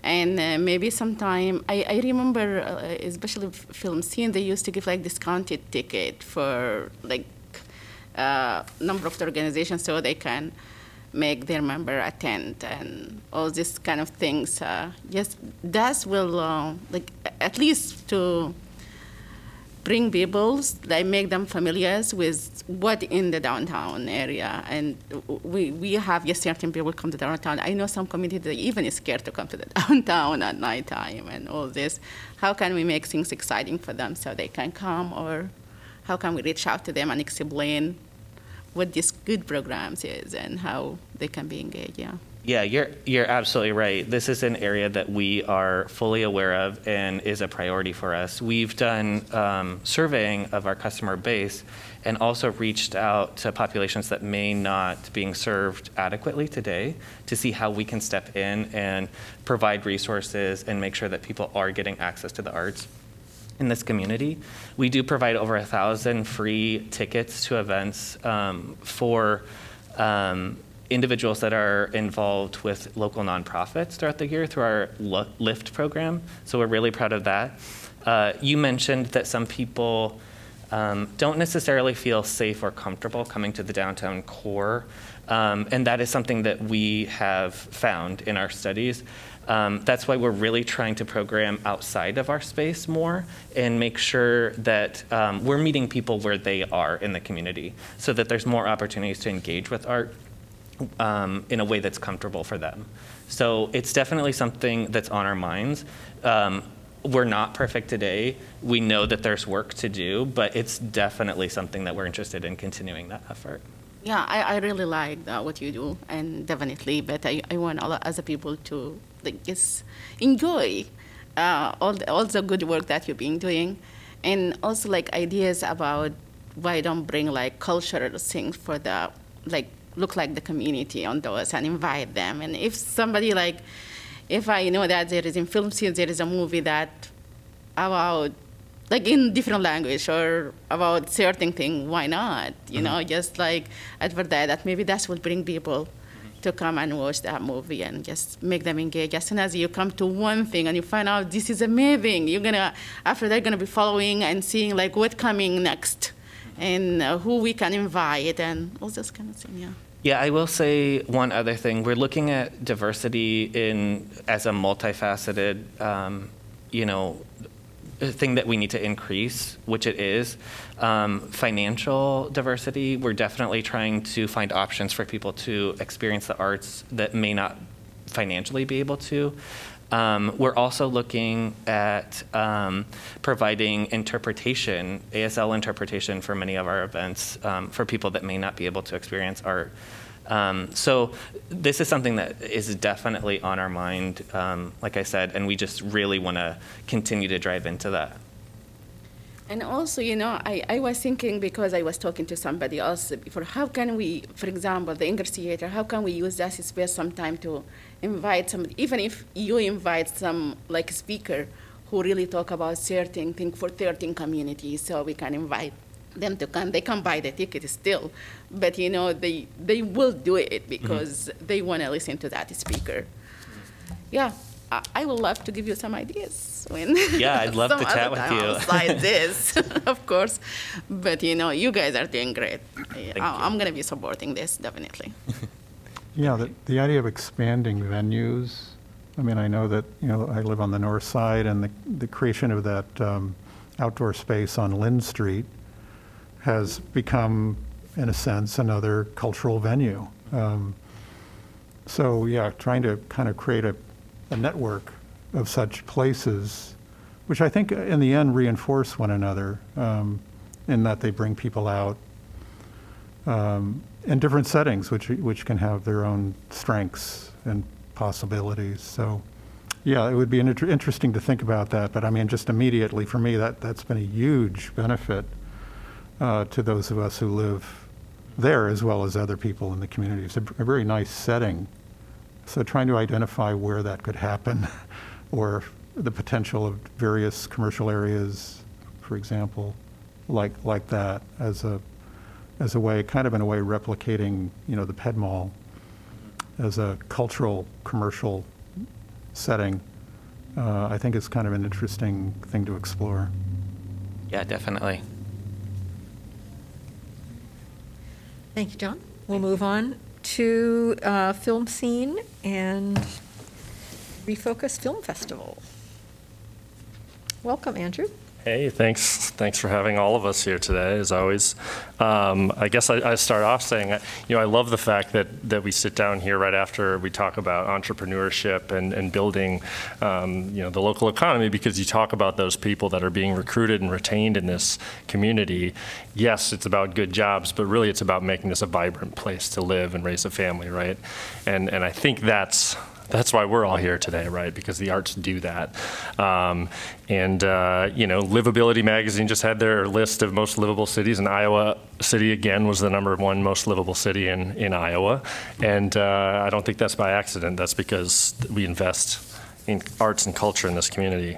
And uh, maybe sometime, I, I remember, uh, especially film scene, they used to give like discounted ticket for like uh, number of the organizations so they can make their member attend and all these kind of things. Uh, yes, that will uh, like at least to bring people, like make them familiar with what in the downtown area. And we, we have yes, certain people come to downtown. I know some community that even is scared to come to the downtown at nighttime and all this. How can we make things exciting for them so they can come or how can we reach out to them and explain what these good programs is and how they can be engaged, yeah. Yeah, you're, you're absolutely right. This is an area that we are fully aware of and is a priority for us. We've done um, surveying of our customer base and also reached out to populations that may not being served adequately today to see how we can step in and provide resources and make sure that people are getting access to the arts in this community. We do provide over a thousand free tickets to events um, for um, individuals that are involved with local nonprofits throughout the year through our Lift program. So we're really proud of that. Uh, you mentioned that some people um, don't necessarily feel safe or comfortable coming to the downtown core. Um, and that is something that we have found in our studies. Um, that's why we're really trying to program outside of our space more and make sure that um, we're meeting people where they are in the community so that there's more opportunities to engage with art um, in a way that's comfortable for them. So it's definitely something that's on our minds. Um, we're not perfect today. We know that there's work to do, but it's definitely something that we're interested in continuing that effort. Yeah, I, I really like uh, what you do, and definitely, but I, I want all other people to like, just enjoy uh, all, the, all the good work that you've been doing, and also like ideas about why don't bring like cultural things for the like look like the community on those and invite them. And if somebody like, if I know that there is in FilmScene there is a movie that about like in different language or about certain thing, why not? You know, just like advertise that maybe that will bring people to come and watch that movie and just make them engage. As soon as you come to one thing and you find out this is amazing, you're gonna after that gonna be following and seeing like what coming next and uh, who we can invite and all this kind of thing. Yeah. Yeah, I will say one other thing. We're looking at diversity in as a multifaceted, um, you know, thing that we need to increase, which it is. Um, financial diversity, we're definitely trying to find options for people to experience the arts that may not financially be able to. Um, we're also looking at um, providing interpretation, ASL interpretation for many of our events um, for people that may not be able to experience art. Um, so this is something that is definitely on our mind, um, like I said, and we just really want to continue to drive into that. And also, you know, I, I was thinking because I was talking to somebody else before, how can we, for example, the Englert theater, how can we use that space sometime to invite somebody, even if you invite some like speaker who really talk about certain thing for certain communities, so we can invite them to come. They can buy the ticket still, but you know, they, they will do it because they want to listen to that speaker. Yeah, I, I would love to give you some ideas when. Yeah, I'd love some to chat other with time you. Outside this, of course, but you know, you guys are doing great. I, you. I'm going to be supporting this definitely. Yeah, the, the idea of expanding venues I mean, I know that, you know, I live on the north side, and the, the creation of that um, outdoor space on Lynn Street has become, in a sense, another cultural venue. Um, So, yeah, trying to kind of create a, a network of such places, which I think in the end reinforce one another, um, in that they bring people out um, in different settings, which, which can have their own strengths and possibilities. So, yeah, it would be inter- interesting to think about that. But I mean, just immediately for me, that, that's been a huge benefit uh, to those of us who live there as well as other people in the community. It's a, a very nice setting. So trying to identify where that could happen or the potential of various commercial areas, for example, like, like that as a, as a way, kind of in a way replicating, you know, the Ped Mall as a cultural, commercial setting, uh, I think is kind of an interesting thing to explore. Yeah, definitely. Thank you, John. We'll move on to uh, FilmScene and Refocus Film Festival. Welcome, Andrew. Hey, thanks. Thanks for having all of us here today, as always. Um, I guess I, I start off saying, uh, you know, I love the fact that, that we sit down here right after we talk about entrepreneurship and, and building, um, you know, the local economy because you talk about those people that are being recruited and retained in this community. Yes, it's about good jobs, but really it's about making this a vibrant place to live and raise a family, right? And, and I think that's that's why we're all here today, right? Because the arts do that. Um, and, uh, you know, Livability Magazine just had their list of most livable cities, and Iowa City, again, was the number one most livable city in, in Iowa. And uh, I don't think that's by accident. That's because we invest in arts and culture in this community.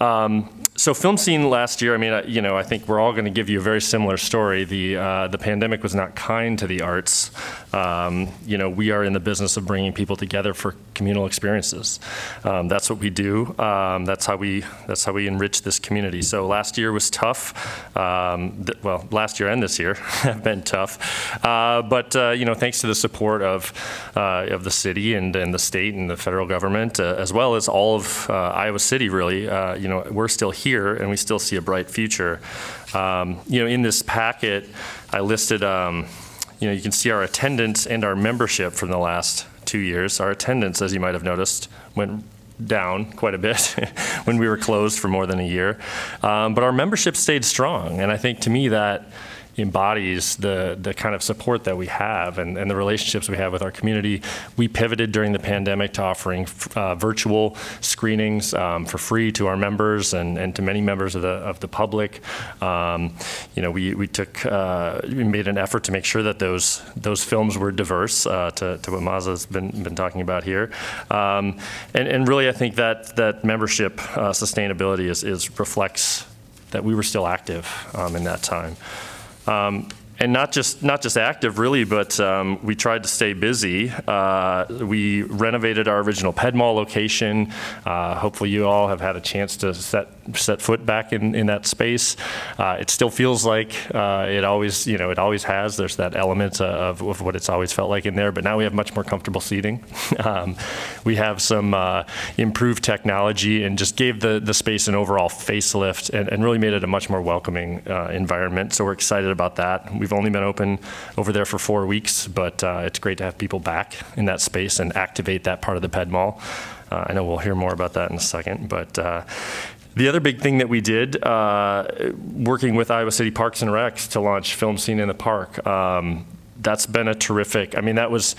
Um, so FilmScene last year, I mean, you know, I think we're all going to give you a very similar story. The, uh, the pandemic was not kind to the arts. Um, You know, we are in the business of bringing people together for communal experiences. Um, That's what we do. Um, That's how we, that's how we enrich this community. So last year was tough. Um, th- Well, last year and this year have been tough. Uh, But, uh, you know, thanks to the support of, uh, of the city and, and the state and the federal government, uh, as well as all of uh, Iowa City, really, you know, we're still here and we still see a bright future. Um, You know, in this packet, I listed, um, you know, you can see our attendance and our membership from the last two years. Our attendance, as you might have noticed, went down quite a bit when we were closed for more than a year. Um, but our membership stayed strong. And I think to me that embodies the, the kind of support that we have and, and the relationships we have with our community. We pivoted during the pandemic to offering uh, virtual screenings um, for free to our members and, and to many members of the, of the public. Um, you know, we, we took, uh, we made an effort to make sure that those, those films were diverse, uh, to, to what Maza's been, been talking about here. Um, and, and really, I think that, that membership uh, sustainability is, is reflects that we were still active um, in that time. Um, and not just not just active, really, but um, we tried to stay busy. Uh, we renovated our original Ped Mall location. Uh, hopefully, you all have had a chance to set set foot back in, in that space. Uh, it still feels like uh, it always you know it always has. There's that element of, of what it's always felt like in there. But now we have much more comfortable seating. um, we have some uh, improved technology and just gave the the space an overall facelift and, and really made it a much more welcoming uh, environment. So we're excited about that. We've only been open over there for four weeks, but uh, it's great to have people back in that space and activate that part of the Ped Mall. Uh, I know we'll hear more about that in a second, but uh, the other big thing that we did, uh, working with Iowa City Parks and Recs to launch FilmScene in the Park, um, that's been a terrific, I mean, that was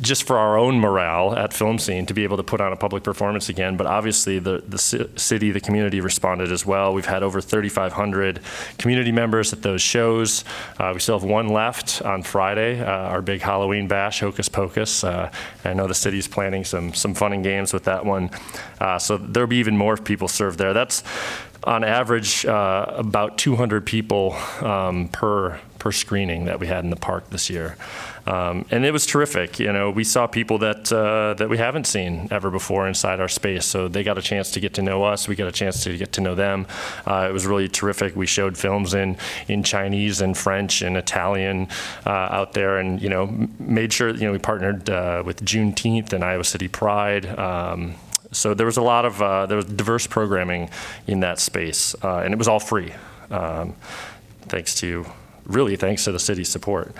just for our own morale at FilmScene to be able to put on a public performance again. But obviously, the, the ci- city, the community responded as well. We've had over 3,500 community members at those shows. Uh, we still have one left on Friday, uh, our big Halloween bash, Hocus Pocus. Uh, I know the city's planning some, some fun and games with that one. Uh, so there'll be even more people served there. That's on average uh, about 200 people um, per per screening that we had in the park this year. Um, and it was terrific. You know, we saw people that uh, that we haven't seen ever before inside our space, so they got a chance to get to know us. We got a chance to get to know them. Uh, it was really terrific. We showed films in in Chinese and French and Italian uh, out there, and you know, made sure you know we partnered uh, with Juneteenth and Iowa City Pride. Um, so there was a lot of uh, there was diverse programming in that space, uh, and it was all free, um, thanks to really thanks to the city's support.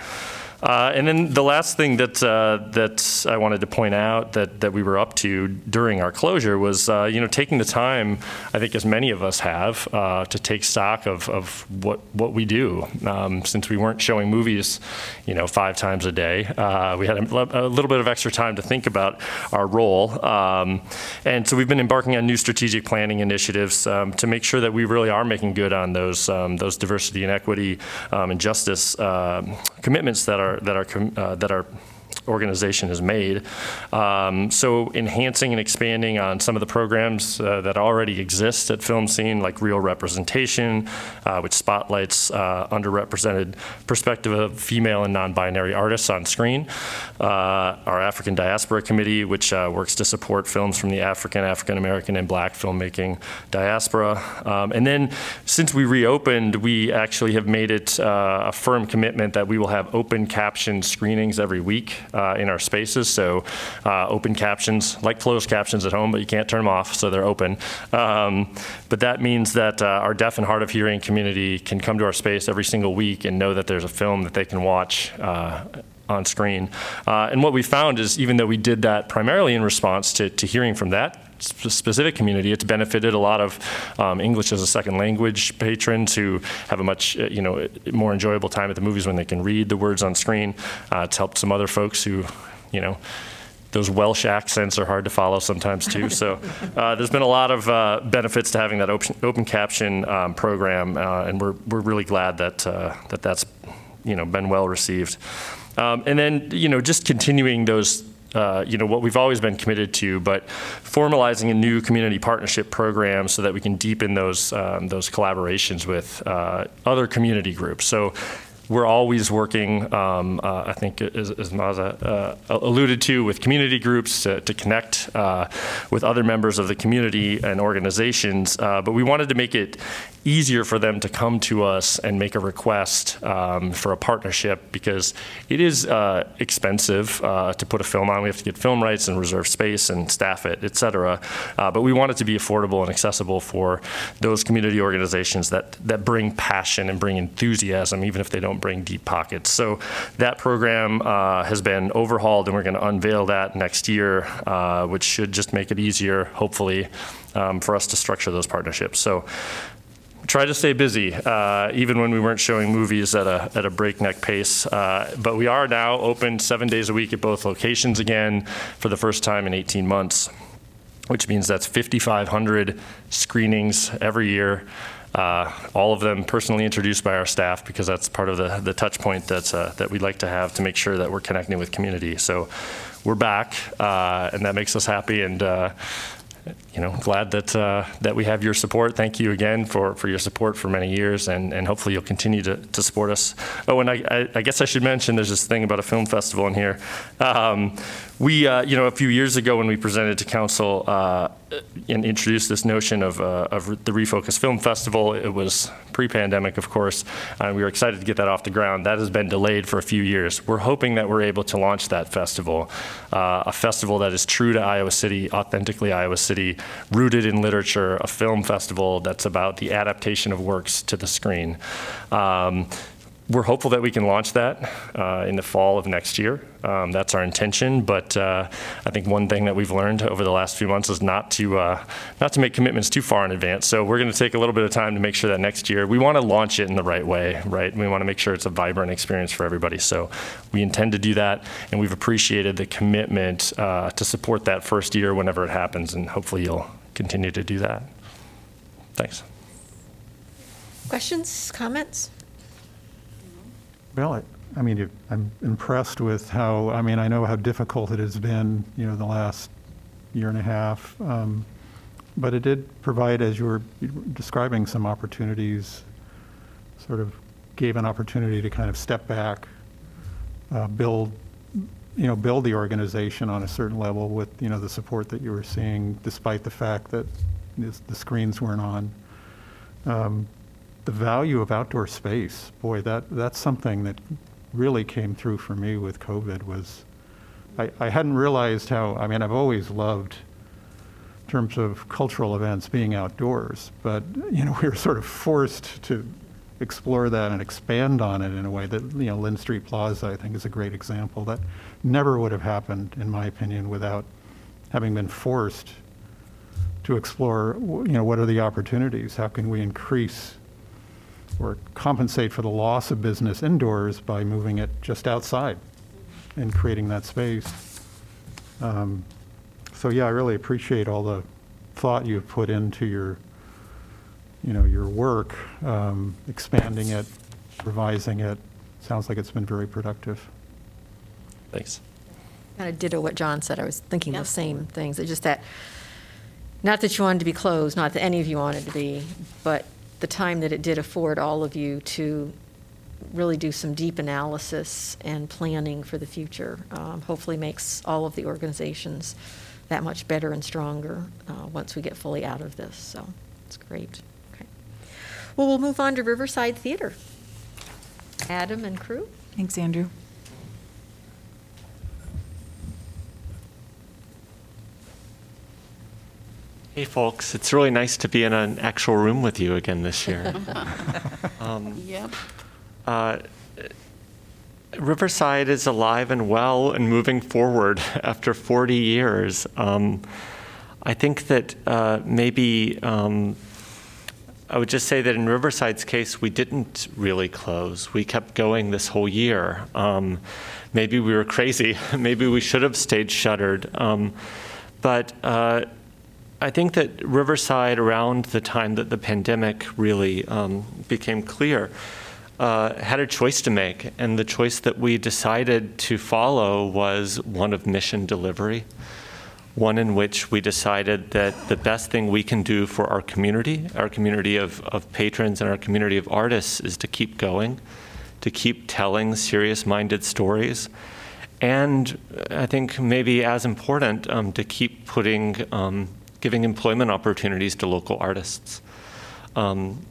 Uh, and then the last thing that uh, that I wanted to point out that that we were up to during our closure was uh, you know taking the time I think as many of us have uh, to take stock of, of what what we do. Um, since we weren't showing movies you know five times a day uh, we had a, a little bit of extra time to think about our role. Um, and so we've been embarking on new strategic planning initiatives um, to make sure that we really are making good on those um, those diversity and equity um, and justice um, commitments that are that are uh, that our organization has made. Um, so enhancing and expanding on some of the programs uh, that already exist at FilmScene, like Real Representation, uh, which spotlights uh, underrepresented perspective of female and non-binary artists on screen. Uh, our African Diaspora Committee, which uh, works to support films from the African, African American, and Black filmmaking diaspora. Um, and then, since we reopened, we actually have made it a firm commitment that we will have open caption screenings every week uh, in our spaces. So, uh, open captions, like closed captions at home, but you can't turn them off, so they're open. Um, but that means that uh, our deaf and hard of hearing community can come to our space every single week and know that there's a film that they can watch. Uh, on screen. Uh, and what we found is, even though we did that primarily in response to, to hearing from that specific community, it's benefited a lot of um, English as a second language patrons who have a much, uh, you know, more enjoyable time at the movies when they can read the words on screen. Uh, it's helped some other folks who, you know, those Welsh accents are hard to follow sometimes too. So uh, there's been a lot of uh, benefits to having that open, open caption um, program, uh, and we're, we're really glad that, uh, that that's you know been well received. Um, and then you know just continuing those. Uh, you know what we've always been committed to, but formalizing a new community partnership program so that we can deepen those um, those collaborations with uh, other community groups. So we're always working, um, uh, I think, as, as Maza uh, alluded to, with community groups to, to connect uh, with other members of the community and organizations. Uh, but we wanted to make it easier for them to come to us and make a request um, for a partnership because it is uh, expensive uh, to put a film on. We have to get film rights and reserve space and staff it, et cetera. But we want it to be affordable and accessible for those community organizations that, that bring passion and bring enthusiasm, even if they don't bring deep pockets. So that program uh, has been overhauled, and we're going to unveil that next year, uh, which should just make it easier, hopefully, um, for us to structure those partnerships. So try to stay busy, uh, even when we weren't showing movies at a, at a breakneck pace. Uh, but we are now open seven days a week at both locations again for the first time in 18 months, which means that's 5,500 screenings every year. Uh, all of them personally introduced by our staff because that's part of the, the touch point that's, uh, that we'd like to have to make sure that we're connecting with community. So we're back, uh, and that makes us happy. And uh, you know, glad that uh, that we have your support. Thank you again for, for your support for many years, and, and hopefully you'll continue to, to support us. Oh, and I, I, I guess I should mention there's this thing about a film festival in here. Um, we, uh, you know, a few years ago when we presented to council uh, and introduced this notion of, uh, of the Refocus Film Festival, it was pre-pandemic, of course, and we were excited to get that off the ground. That has been delayed for a few years. We're hoping that we're able to launch that festival, uh, a festival that is true to Iowa City, authentically Iowa City, rooted in literature, a film festival that's about the adaptation of works to the screen. Um, we're hopeful that we can launch that uh, in the fall of next year. Um, that's our intention. But uh, I think one thing that we've learned over the last few months is not to uh, not to make commitments too far in advance. So we're going to take a little bit of time to make sure that next year we want to launch it in the right way, right? We want to make sure it's a vibrant experience for everybody. So we intend to do that, and we've appreciated the commitment uh, to support that first year whenever it happens, and hopefully you'll continue to do that. Thanks. Questions, comments? Well, I, mean, I'm impressed with how, I mean, I know how difficult it has been, you know, the last year and a half. um, But it did provide, as you were describing, some opportunities, sort of gave an opportunity to kind of step back uh, build, you know, build the organization on a certain level with, you know, the support that you were seeing, despite the fact that this- the screens weren't on. Um, The value of outdoor space, boy, that, that's something that really came through for me with COVID was, I, I hadn't realized how, I mean, I've always loved in terms of cultural events being outdoors, but, you know, we were sort of forced to explore that and expand on it in a way that, you know, Lynn Street Plaza, I think, is a great example. That never would have happened, in my opinion, without having been forced to explore, you know, what are the opportunities? How can we increase or compensate for the loss of business indoors by moving it just outside and creating that space? Um, So yeah, I really appreciate all the thought you've put into your, you know, your work, um, expanding it, revising it. Sounds like it's been very productive. Thanks. Kind of ditto what John said. I was thinking the same things. It's just that, not that you wanted to be closed, not that any of you wanted to be, but the time that it did afford all of you to really do some deep analysis and planning for the future, um, hopefully makes all of the organizations that much better and stronger uh, once we get fully out of this. So it's great. Okay. Well, we'll move on to Riverside Theater. Adam and crew. Thanks, Andrew. Hey, folks, it's really nice to be in an actual room with you again this year. um, Yep. uh, Riverside is alive and well and moving forward after 40 years. Um, I think that uh, maybe um, I would just say that in Riverside's case, we didn't really close. We kept going this whole year. Um, maybe we were crazy. maybe we should have stayed shuttered. Um, but uh, I think that Riverside, around the time that the pandemic really um, became clear, uh, had a choice to make. And the choice that we decided to follow was one of mission delivery, one in which we decided that the best thing we can do for our community, our community of, of patrons and our community of artists, is to keep going, to keep telling serious minded stories. And I think maybe as important, um, to keep putting um, giving employment opportunities to local artists. Um,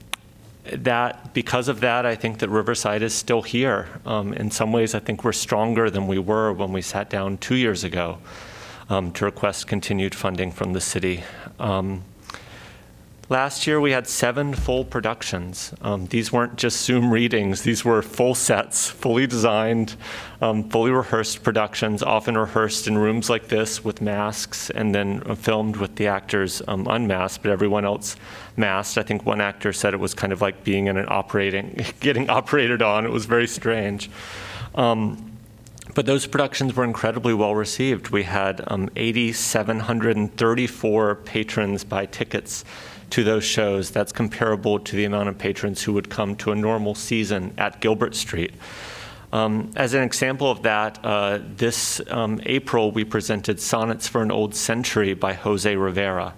that because of that, I think that Riverside is still here. Um, in some ways, I think we're stronger than we were when we sat down two years ago um, to request continued funding from the city. Um, Last year, we had seven full productions. Um, these weren't just Zoom readings, these were full sets, fully designed, um, fully rehearsed productions, often rehearsed in rooms like this with masks and then uh, filmed with the actors um, unmasked, but everyone else masked. I think one actor said it was kind of like being in an operating, getting operated on. It was very strange. Um, but those productions were incredibly well received. We had um, 8,734 patrons buy tickets to those shows. That's comparable to the amount of patrons who would come to a normal season at Gilbert Street. Um, as an example of that, uh, this um, April we presented Sonnets for an Old Century by Jose Rivera.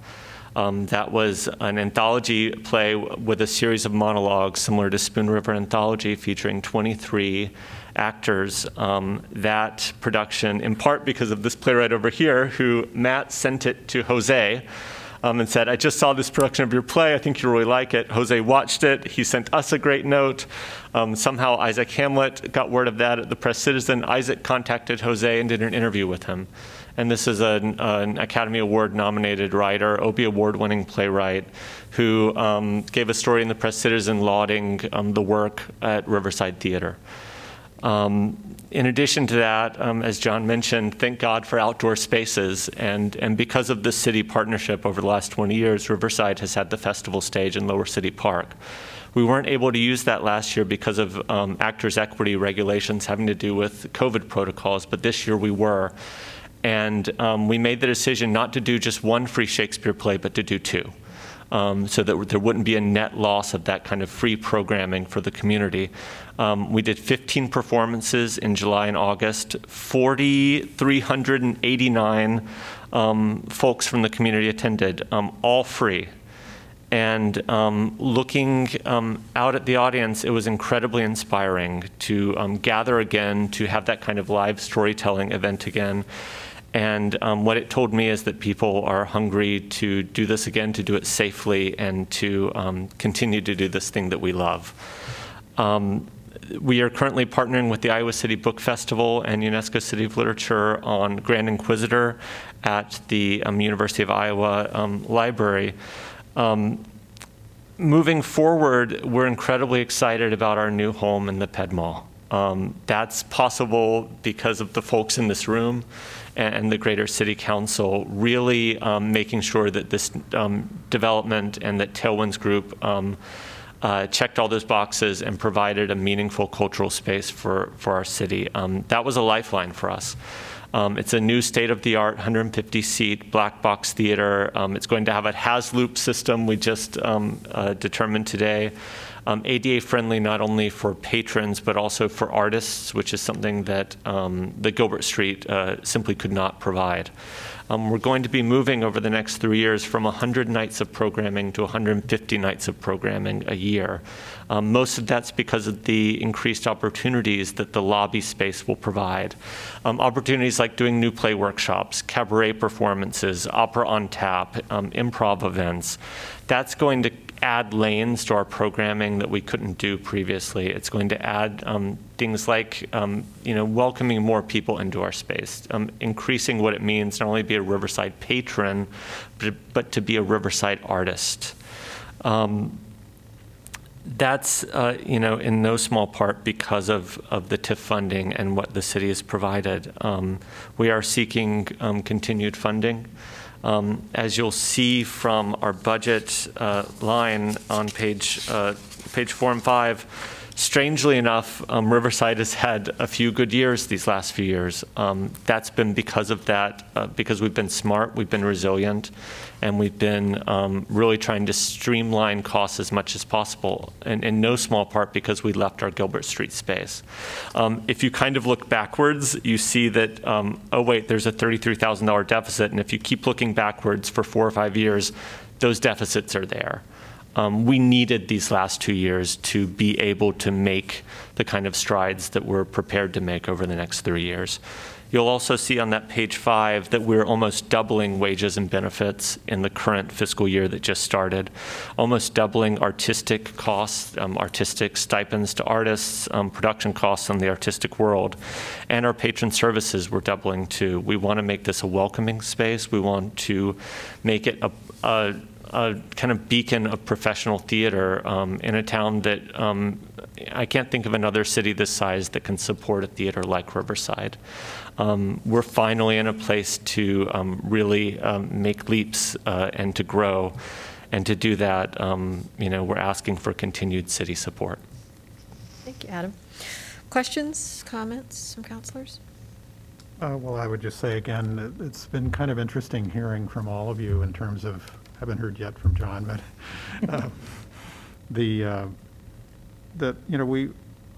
Um, that was an anthology play with a series of monologues similar to Spoon River Anthology featuring 23 actors. Um, that production, in part because of this playwright over here, who Matt sent it to Jose um, and said, I just saw this production of your play. I think you really like it. Jose watched it. He sent us a great note. Um, somehow Isaac Hamlet got word of that at the Press Citizen. Isaac contacted Jose and did an interview with him. And this is an, an Academy Award nominated writer, Obie Award winning playwright, who um, gave a story in the Press Citizen lauding um, the work at Riverside Theater. Um, in addition to that, um, as John mentioned, thank God for outdoor spaces. And, and because of the city partnership over the last 20 years, Riverside has had the festival stage in Lower City Park. We weren't able to use that last year because of um, actors' equity regulations having to do with COVID protocols, but this year we were. And um, we made the decision not to do just one free Shakespeare play, but to do two. Um, so that there wouldn't be a net loss of that kind of free programming for the community. Um, we did 15 performances in July and August, 4,389 um, folks from the community attended, um, all free. And um, looking um, out at the audience, it was incredibly inspiring to gather again, to have that kind of live storytelling event again. And um, what it told me is that people are hungry to do this again, to do it safely, and to um, continue to do this thing that we love. Um, we are currently partnering with the Iowa City Book Festival and UNESCO City of Literature on Grand Inquisitor at the um, University of Iowa um, Library. Um, moving forward, we're incredibly excited about our new home in the Ped Mall. Um, that's possible because of the folks in this room and, the greater city council really um, making sure that this um, development and that Tailwinds Group um, uh, checked all those boxes and provided a meaningful cultural space for, for our city. Um, that was a lifeline for us. Um, it's a new state-of-the-art 150-seat black box theater. Um, it's going to have a HAZLOOP system we just um, uh, determined today. Um, ADA friendly not only for patrons but also for artists, which is something that um, the Gilbert Street uh, simply could not provide. Um, we're going to be moving over the next three years from 100 nights of programming to 150 nights of programming a year. Um, most of that's because of the increased opportunities that the lobby space will provide. Um, opportunities like doing new play workshops, cabaret performances, opera on tap, um, improv events. That's going to add lanes to our programming that we couldn't do previously. It's going to add um, things like, um, you know, welcoming more people into our space, um, increasing what it means not only to be a Riverside patron, but, but to be a Riverside artist. Um, that's, uh, you know, in no small part because of, of the TIF funding and what the city has provided. Um, we are seeking um, continued funding. Um, As you'll see from our budget uh, line on page, uh, page four and five, strangely enough, um, Riverside has had a few good years these last few years. Um, That's been because of that, uh, because we've been smart, we've been resilient, and we've been um, really trying to streamline costs as much as possible, and in no small part because we left our Gilbert Street space. Um, If you kind of look backwards, you see that, um, oh wait, there's a $33,000 deficit, and if you keep looking backwards for four or five years, those deficits are there. Um, we needed these last two years to be able to make the kind of strides that we're prepared to make over the next three years. You'll also see on that page five that we're almost doubling wages and benefits in the current fiscal year that just started, almost doubling artistic costs, um, artistic stipends to artists, um, production costs in the artistic world, and our patron services we're doubling too. We want to make this a welcoming space. We want to make it a, a a kind of beacon of professional theater um, in a town that um, I can't think of another city this size that can support a theater like Riverside. Um, we're finally in a place to um, really um, make leaps uh, and to grow. And to do that, um, you know, we're asking for continued city support. Thank you, Adam. Questions, comments from counselors? Uh, Well, I would just say again, that it's been kind of interesting hearing from all of you in terms of, haven't heard yet from John, but uh, the, uh, that, you know, we,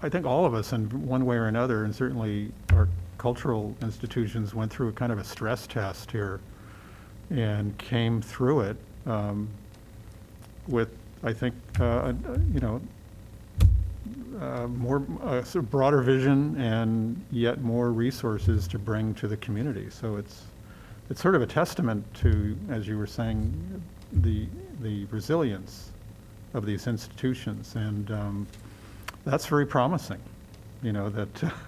I think all of us in one way or another, and certainly our cultural institutions went through a kind of a stress test here and came through it um, with, I think, uh, a- a- you know, uh, more, uh, sort of broader vision and yet more resources to bring to the community. So it's, it's sort of a testament to, as you were saying, the, the resilience of these institutions. And um, that's very promising, you know, that,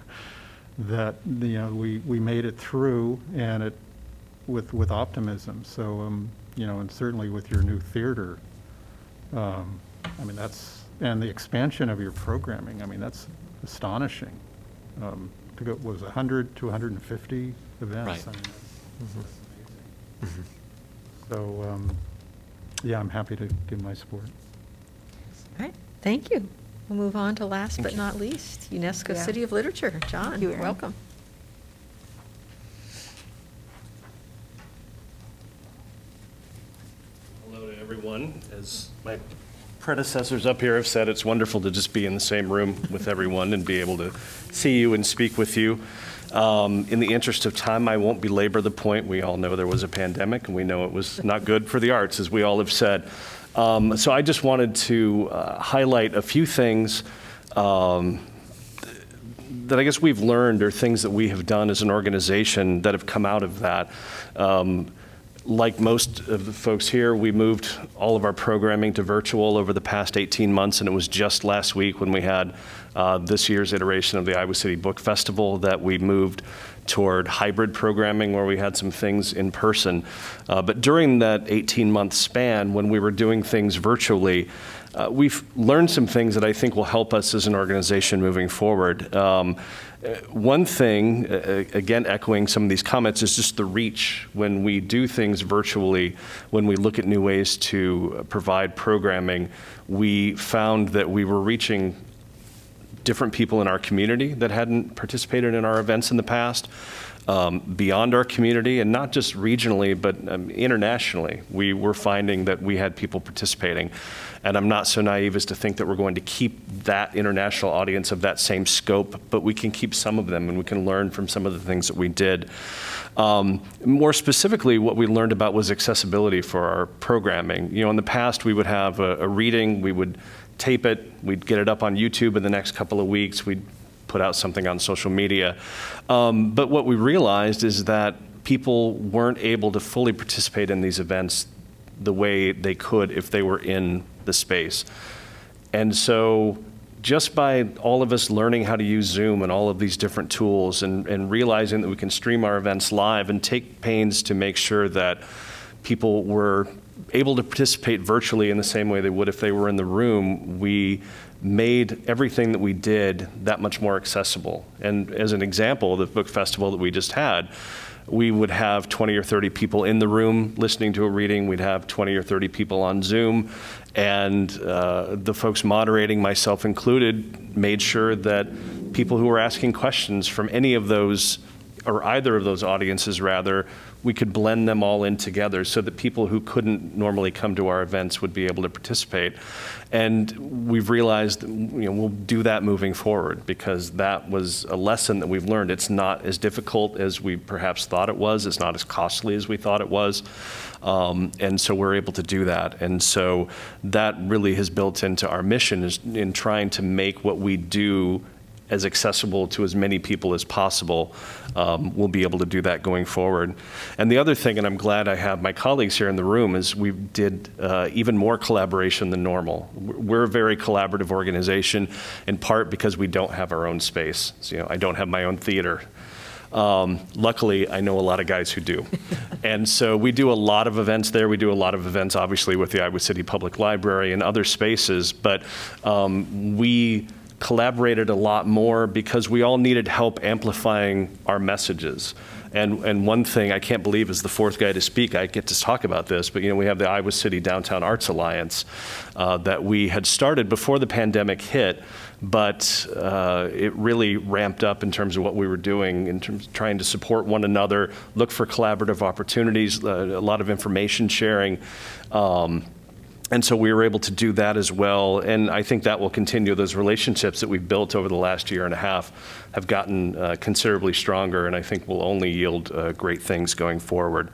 that, you know, we, we made it through and it, with, with optimism. So, um, you know, and certainly with your new theater, um, I mean, that's, and the expansion of your programming, I mean, that's astonishing. Um, To go, was it 100 to 150 events? Right. I mean, that's- that's amazing. So, um, yeah, I'm happy to give my support. All right, thank you. We'll move on to last but not least, UNESCO Yeah. City of Literature. John, you, Erin. welcome. Hello to everyone. As my predecessors up here have said, it's wonderful to just be in the same room with everyone and be able to see you and speak with you. Um, In the interest of time, I won't belabor the point. We all know there was a pandemic, and we know it was not good for the arts, as we all have said. Um, So I just wanted to uh, highlight a few things um, that I guess we've learned or things that we have done as an organization that have come out of that. Um, like most of the folks here, we moved all of our programming to virtual over the past 18 months, and it was just last week when we had uh, this year's iteration of the Iowa City Book Festival that we moved toward hybrid programming where we had some things in person. Uh, but during that 18 month span, when we were doing things virtually, uh, we've learned some things that I think will help us as an organization moving forward. Um, uh, one thing, uh, again, echoing some of these comments, is just the reach when we do things virtually, when we look at new ways to uh, provide programming. We found that we were reaching different people in our community that hadn't participated in our events in the past, um, beyond our community, and not just regionally, but um, internationally. We were finding that we had people participating. And I'm not so naive as to think that we're going to keep that international audience of that same scope, but we can keep some of them and we can learn from some of the things that we did. Um, more specifically, what we learned about was accessibility for our programming. You know, in the past, we would have a, a reading, we would tape it, we'd get it up on YouTube in the next couple of weeks, we'd put out something on social media. Um, but what we realized is that people weren't able to fully participate in these events the way they could if they were in the space. And so just by all of us learning how to use Zoom and all of these different tools and, and realizing that we can stream our events live and take pains to make sure that people were able to participate virtually in the same way they would if they were in the room, we made everything that we did that much more accessible. And as an example, the book festival that we just had, we would have 20 or 30 people in the room listening to a reading. We'd have 20 or 30 people on Zoom. And uh, the folks moderating, myself included, made sure that people who were asking questions from any of those, or either of those audiences rather, we could blend them all in together so that people who couldn't normally come to our events would be able to participate. And we've realized, you know, we'll do that moving forward because that was a lesson that we've learned. It's not as difficult as we perhaps thought it was. It's not as costly as we thought it was. Um, and so we're able to do that. And so that really has built into our mission is in trying to make what we do as accessible to as many people as possible. Um, we'll be able to do that going forward. And the other thing, and I'm glad I have my colleagues here in the room, is we did uh, even more collaboration than normal. We're a very collaborative organization, in part because we don't have our own space. So, you know, I don't have my own theater. Um, luckily, I know a lot of guys who do. and so we do a lot of events there. We do a lot of events, obviously, with the Iowa City Public Library and other spaces. But um, we collaborated a lot more because we all needed help amplifying our messages. And, and one thing I can't believe is the fourth guy to speak. I get to talk about this, but you know we have the Iowa City Downtown Arts Alliance uh, that we had started before the pandemic hit, but uh, it really ramped up in terms of what we were doing in terms of trying to support one another, look for collaborative opportunities, uh, a lot of information sharing. Um, and so we were able to do that as well. And I think that will continue. Those relationships that we've built over the last year and a half have gotten uh, considerably stronger, and I think will only yield uh, great things going forward.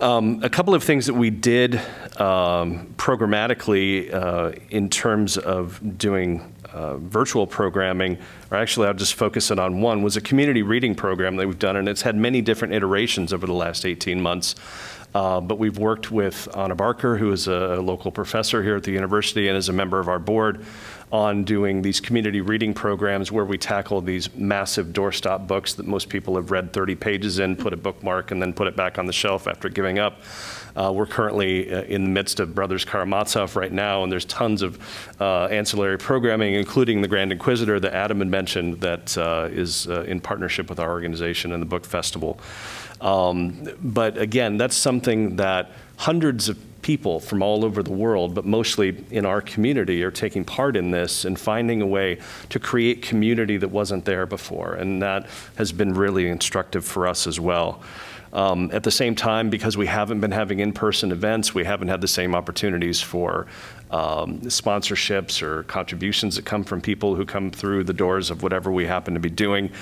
Um, a couple of things that we did um, programmatically uh, in terms of doing uh, virtual programming, or actually I'll just focus it on one, was a community reading program that we've done, and it's had many different iterations over the last 18 months. Uh, but we've worked with Anna Barker, who is a local professor here at the university and is a member of our board, on doing these community reading programs where we tackle these massive doorstop books that most people have read 30 pages in, put a bookmark, and then put it back on the shelf after giving up. Uh, we're currently uh, in the midst of Brothers Karamazov right now, and there's tons of uh, ancillary programming, including the Grand Inquisitor that Adam had mentioned, that uh, is in partnership with our organization and the Book Festival. Um, but again, that's something that hundreds of people from all over the world, but mostly in our community, are taking part in this and finding a way to create community that wasn't there before. And that has been really instructive for us as well. Um, at the same time, because we haven't been having in-person events, we haven't had the same opportunities for um, sponsorships or contributions that come from people who come through the doors of whatever we happen to be doing.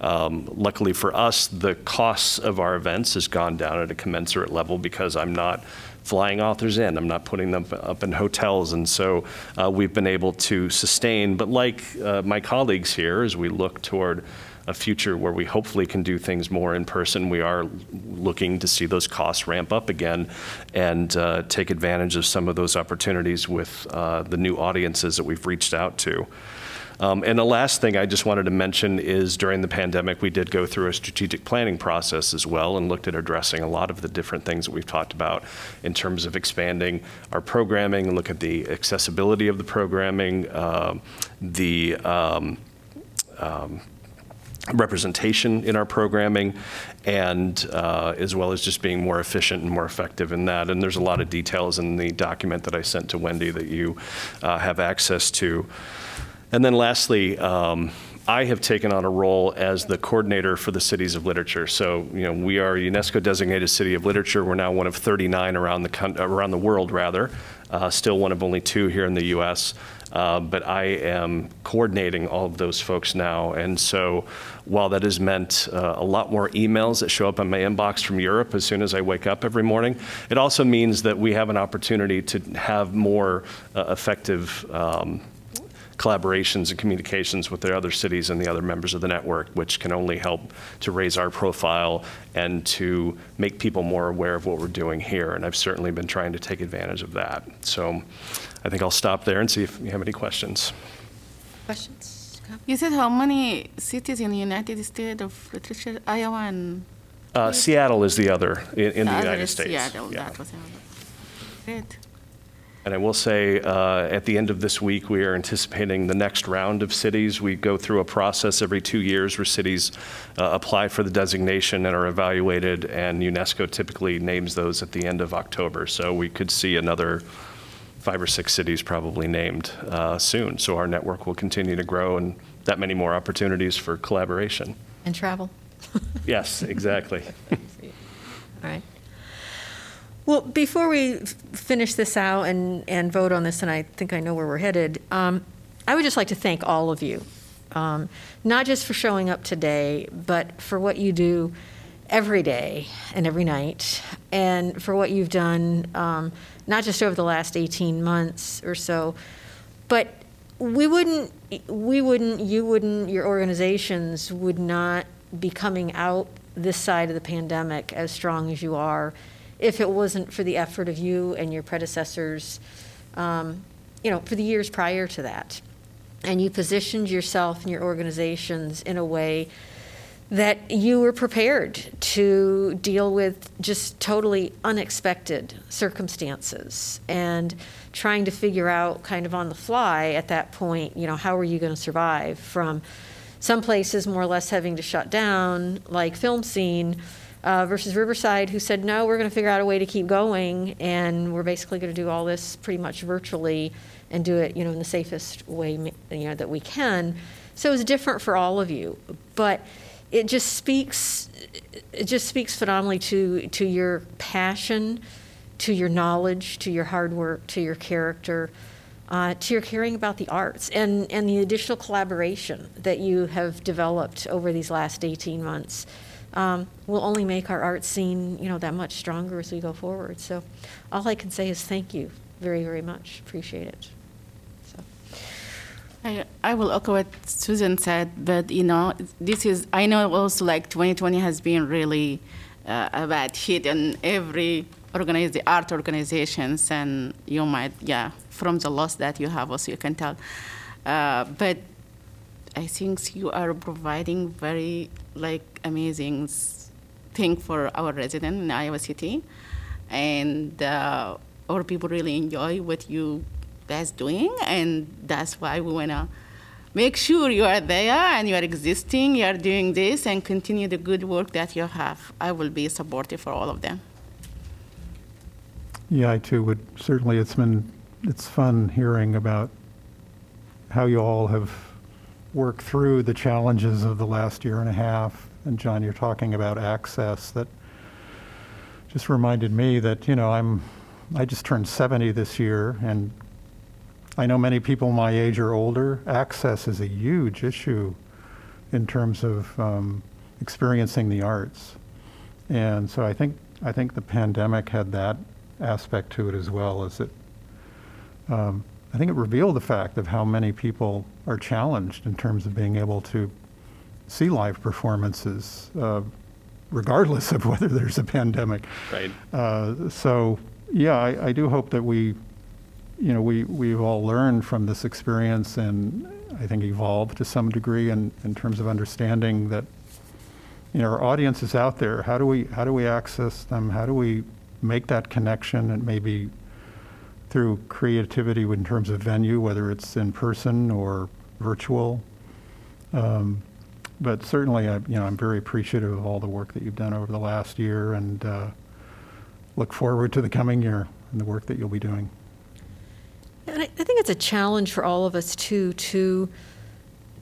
Um, luckily for us, the costs of our events has gone down at a commensurate level because I'm not flying authors in. I'm not putting them up in hotels. And so uh, we've been able to sustain. But like uh, my colleagues here, as we look toward a future where we hopefully can do things more in person, we are looking to see those costs ramp up again and uh, take advantage of some of those opportunities with uh, the new audiences that we've reached out to. Um, and the last thing I just wanted to mention is during the pandemic, we did go through a strategic planning process as well and looked at addressing a lot of the different things that we've talked about in terms of expanding our programming, look at the accessibility of the programming, uh, the um, um, representation in our programming, and uh, as well as just being more efficient and more effective in that. And there's a lot of details in the document that I sent to Wendy that you uh, have access to. And then lastly, um, I have taken on a role as the coordinator for the cities of literature. So, you know, we are a UNESCO designated city of literature. We're now one of 39 around the around the world, rather. Uh, still one of only two here in the U.S. Uh, but I am coordinating all of those folks now. And so, while that has meant uh, a lot more emails that show up in my inbox from Europe as soon as I wake up every morning, it also means that we have an opportunity to have more uh, effective. Um, collaborations and communications with the other cities and the other members of the network, which can only help to raise our profile and to make people more aware of what we're doing here. And I've certainly been trying to take advantage of that. So I think I'll stop there and see if you have any questions. Questions? You said how many cities in the United States of literature, Iowa and Uh, Seattle is the other in, in the, other United is States. Seattle, Yeah. that was Great. And I will say, uh, at the end of this week, we are anticipating the next round of cities. We go through a process every two years where cities uh, apply for the designation and are evaluated, and UNESCO typically names those at the end of October. So we could see another five or six cities probably named uh, soon. So our network will continue to grow and that many more opportunities for collaboration. And travel? Yes, exactly. All right. Well, before we finish this out and, and vote on this, and I think I know where we're headed, um, I would just like to thank all of you, um, not just for showing up today, but for what you do every day and every night, and for what you've done, um, not just over the last 18 months or so, but we wouldn't, we wouldn't, you wouldn't, your organizations would not be coming out this side of the pandemic as strong as you are if it wasn't for the effort of you and your predecessors, um, you know, for the years prior to that. And you positioned yourself and your organizations in a way that you were prepared to deal with just totally unexpected circumstances and trying to figure out kind of on the fly at that point, you know, how are you going to survive from some places more or less having to shut down, like FilmScene, uh, versus Riverside, who said, no, we're going to figure out a way to keep going, and we're basically going to do all this pretty much virtually and do it, you know, in the safest way, you know, that we can. So it was different for all of you, but it just speaks, it just speaks phenomenally to to your passion, to your knowledge, to your hard work, to your character. Uh, to your caring about the arts and, and the additional collaboration that you have developed over these last 18 months um, will only make our art scene, you know, that much stronger as we go forward. So all I can say is thank you very, very much. Appreciate it. I, I will echo what Susan said, but you know, this is, I know also like 2020 has been really uh, a bad hit in every organize, the art organizations, and you might, yeah, from the loss that you have also you can tell. Uh, but I think you are providing very like amazing thing for our resident in Iowa City, and uh, our people really enjoy what you guys doing, and that's why we wanna make sure you are there and you are existing, you are doing this, and continue the good work that you have. I will be supportive for all of them. Yeah, I too would, certainly, it's been, it's fun hearing about how you all have worked through the challenges of the last year and a half. And John, you're talking about access that just reminded me that, you know, I'm, I just turned 70 this year, and I know many people my age or older. Access is a huge issue in terms of um, experiencing the arts. And so I think, I think the pandemic had that aspect to it as well, is that um, I think it revealed the fact of how many people are challenged in terms of being able to see live performances, uh, regardless of whether there's a pandemic. Right. Uh, So, yeah, I, I do hope that we, you know, we, we've all learned from this experience and I think evolved to some degree in, in terms of understanding that, you know, our audience is out there. How do we, how do we access them? How do we make that connection and maybe through creativity in terms of venue, whether it's in person or virtual? Um, But certainly, I, you know, I'm very appreciative of all the work that you've done over the last year and uh, look forward to the coming year and the work that you'll be doing. And I, I think it's a challenge for all of us too to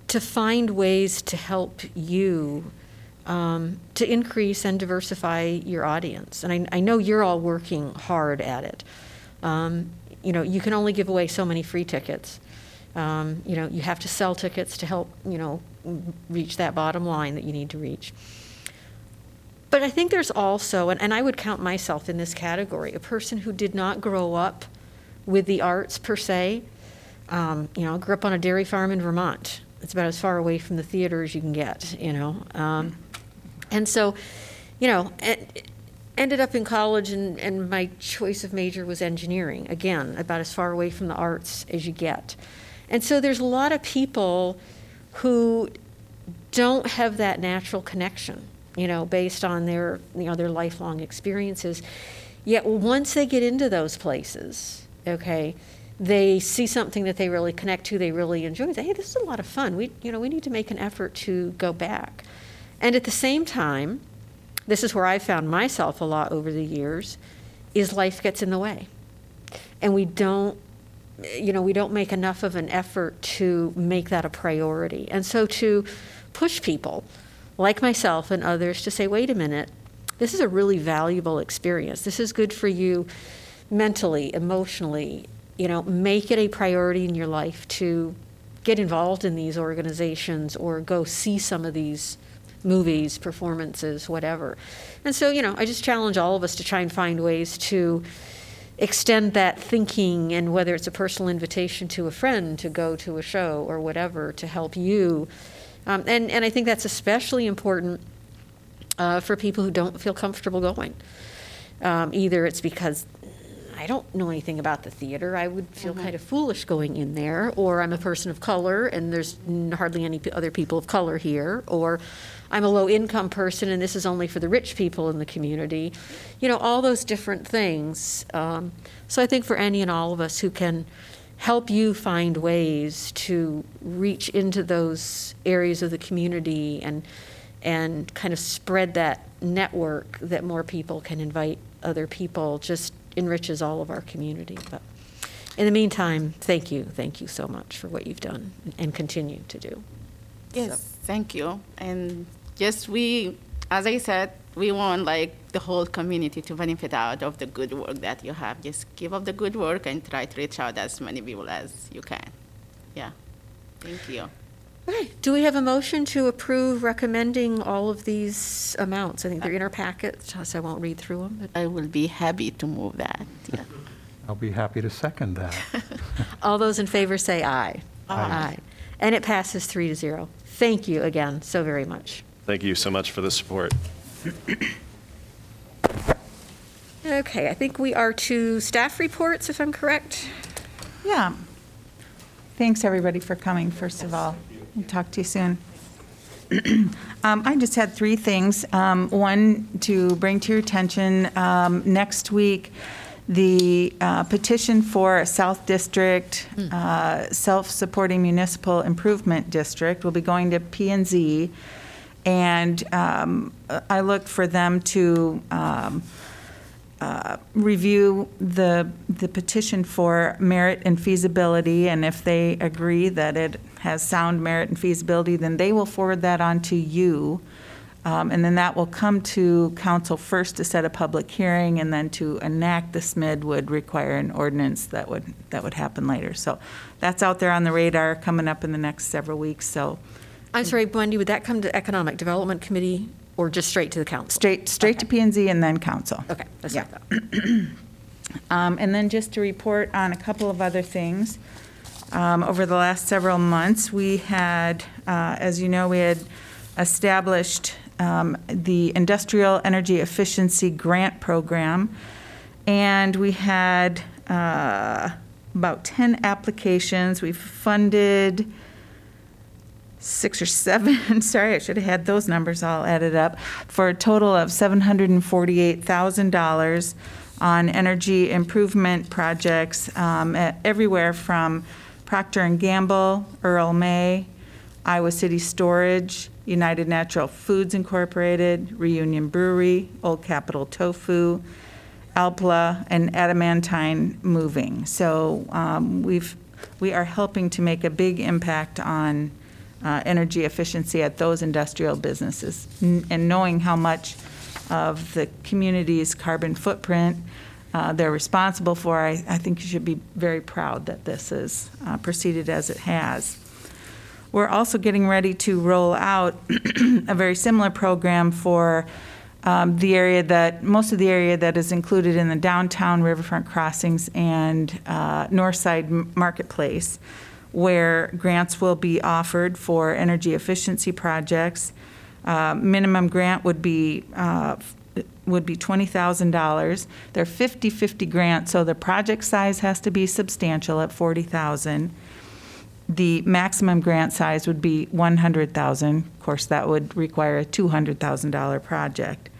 to find ways to help you um, to increase and diversify your audience. And I, I know you're all working hard at it. Um, you know, you can only give away so many free tickets. Um, you know, you have to sell tickets to help you know reach that bottom line that you need to reach. But I think there's also, and, and I would count myself in this category, a person who did not grow up with the arts per se. Um, you know, I grew up on a dairy farm in Vermont. It's about as far away from the theater as you can get, you know. Um, and so, you know, e- ended up in college and, and my choice of major was engineering. Again, about as far away from the arts as you get. And so there's a lot of people who don't have that natural connection, you know, based on their, you know, their lifelong experiences. Yet once they get into those places, okay, they see something that they really connect to, they really enjoy. They say, hey, this is a lot of fun. We, you know, we need to make an effort to go back. And at the same time, this is where I found myself a lot over the years, is life gets in the way. And we don't, you know, we don't make enough of an effort to make that a priority. And so to push people like myself and others to say, wait a minute, this is a really valuable experience. This is good for you mentally, emotionally. You know, make it a priority in your life to get involved in these organizations or go see some of these movies, performances, whatever. And so, you know, I just challenge all of us to try and find ways to extend that thinking and whether it's a personal invitation to a friend to go to a show or whatever to help you. Um, and, and I think that's especially important uh, for people who don't feel comfortable going. Um, either it's because I don't know anything about the theater. I would feel kind of foolish going in there, or I'm a person of color and there's n- hardly any p- other people of color here, or I'm a low income person and this is only for the rich people in the community. You know, all those different things. Um, so I think for any and all of us who can help you find ways to reach into those areas of the community and and kind of spread that network that more people can invite other people just enriches all of our community. But in the meantime, thank you, thank you so much for what you've done and continue to do. Yes, thank you. And just we, as I said, we want like the whole community to benefit out of the good work that you have. Just give up the good work and try to reach out as many people as you can. Yeah, thank you. Okay, do we have a motion to approve recommending all of these amounts? I think they're in our packet, so I won't read through them. but- I will be happy to move that. Yeah. I'll be happy to second that. All those in favor say aye. Aye. And it passes three to zero. Thank you again so very much. Thank you so much for the support. Okay, I think we are to staff reports, if I'm correct. Yeah. Thanks, everybody, for coming, first of all. We'll talk to you soon. Um, I just had three things. Um, One, to bring to your attention, um, next week, the uh, petition for a South District uh, Self-Supporting Municipal Improvement District will be going to P and Z. And um, I looked for them to um, uh, review the, the petition for merit and feasibility, and if they agree that it has sound merit and feasibility, then they will forward that on to you. Um, And then that will come to council first to set a public hearing, and then to enact the SMID would require an ordinance that would, that would happen later. So that's out there on the radar, coming up in the next several weeks, so I'm sorry, Wendy, would that come to Economic Development Committee or just straight to the council? straight, straight to P and Z and then council. Okay, that's Yeah. what I thought. Um, And then just to report on a couple of other things. Um, Over the last several months, we had, uh, as you know, we had established um, the Industrial Energy Efficiency Grant Program, and we had uh, about 10 applications. We've funded six or seven, sorry, I should have had those numbers all added up, for a total of $748,000 on energy improvement projects um, everywhere from Procter and Gamble, Earl May, Iowa City Storage, United Natural Foods Incorporated, Reunion Brewery, Old Capitol Tofu, Alpla, and Adamantine Moving. So um, we've, we are helping to make a big impact on uh, energy efficiency at those industrial businesses. N- And knowing how much of the community's carbon footprint uh, they're responsible for, I, I think you should be very proud that this has uh, proceeded as it has. We're also getting ready to roll out a very similar program for um, the area that, most of the area that is included in the downtown riverfront crossings and uh, North Side Marketplace, where grants will be offered for energy efficiency projects. Uh, Minimum grant would be, uh, would be $20,000. They're 50/50 grants, so the project size has to be substantial at 40,000. The maximum grant size would be 100,000. Of course, that would require a $200,000 project.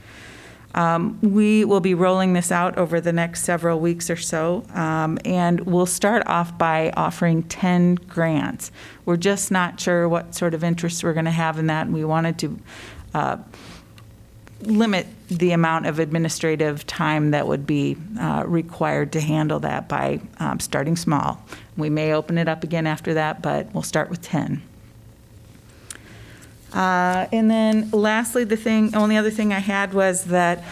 Um, We will be rolling this out over the next several weeks or so, um, and we'll start off by offering 10 grants. We're just not sure what sort of interest we're going to have in that, and we wanted to uh, limit the amount of administrative time that would be uh, required to handle that by um, starting small. We may open it up again after that, but we'll start with 10. Uh, And then lastly, the thing, only other thing I had was that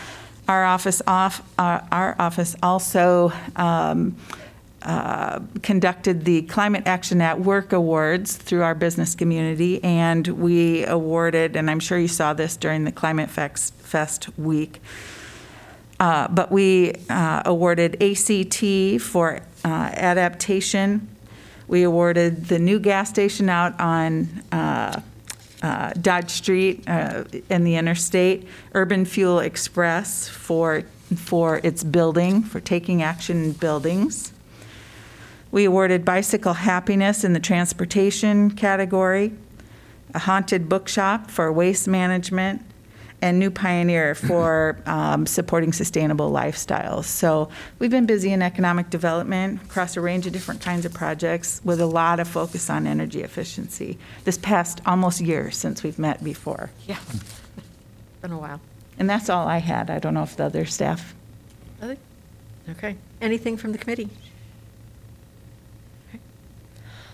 our office off, uh, our office also um, uh, conducted the Climate Action at Work Awards through our business community, and we awarded, and I'm sure you saw this during the Climate Fest Fest week, uh, but we uh, awarded ACT for uh, adaptation. We awarded the new gas station out on uh, Dodge Street and the interstate, Urban Fuel Express for, for its building, for taking action in buildings. We awarded Bicycle Happiness in the transportation category, a Haunted Bookshop for waste management, and New Pioneer for um, supporting sustainable lifestyles. So we've been busy in economic development across a range of different kinds of projects with a lot of focus on energy efficiency this past almost year since we've met before. Yeah. Been a while. And that's all I had. I don't know if the other staff. Other- Okay. Anything from the committee?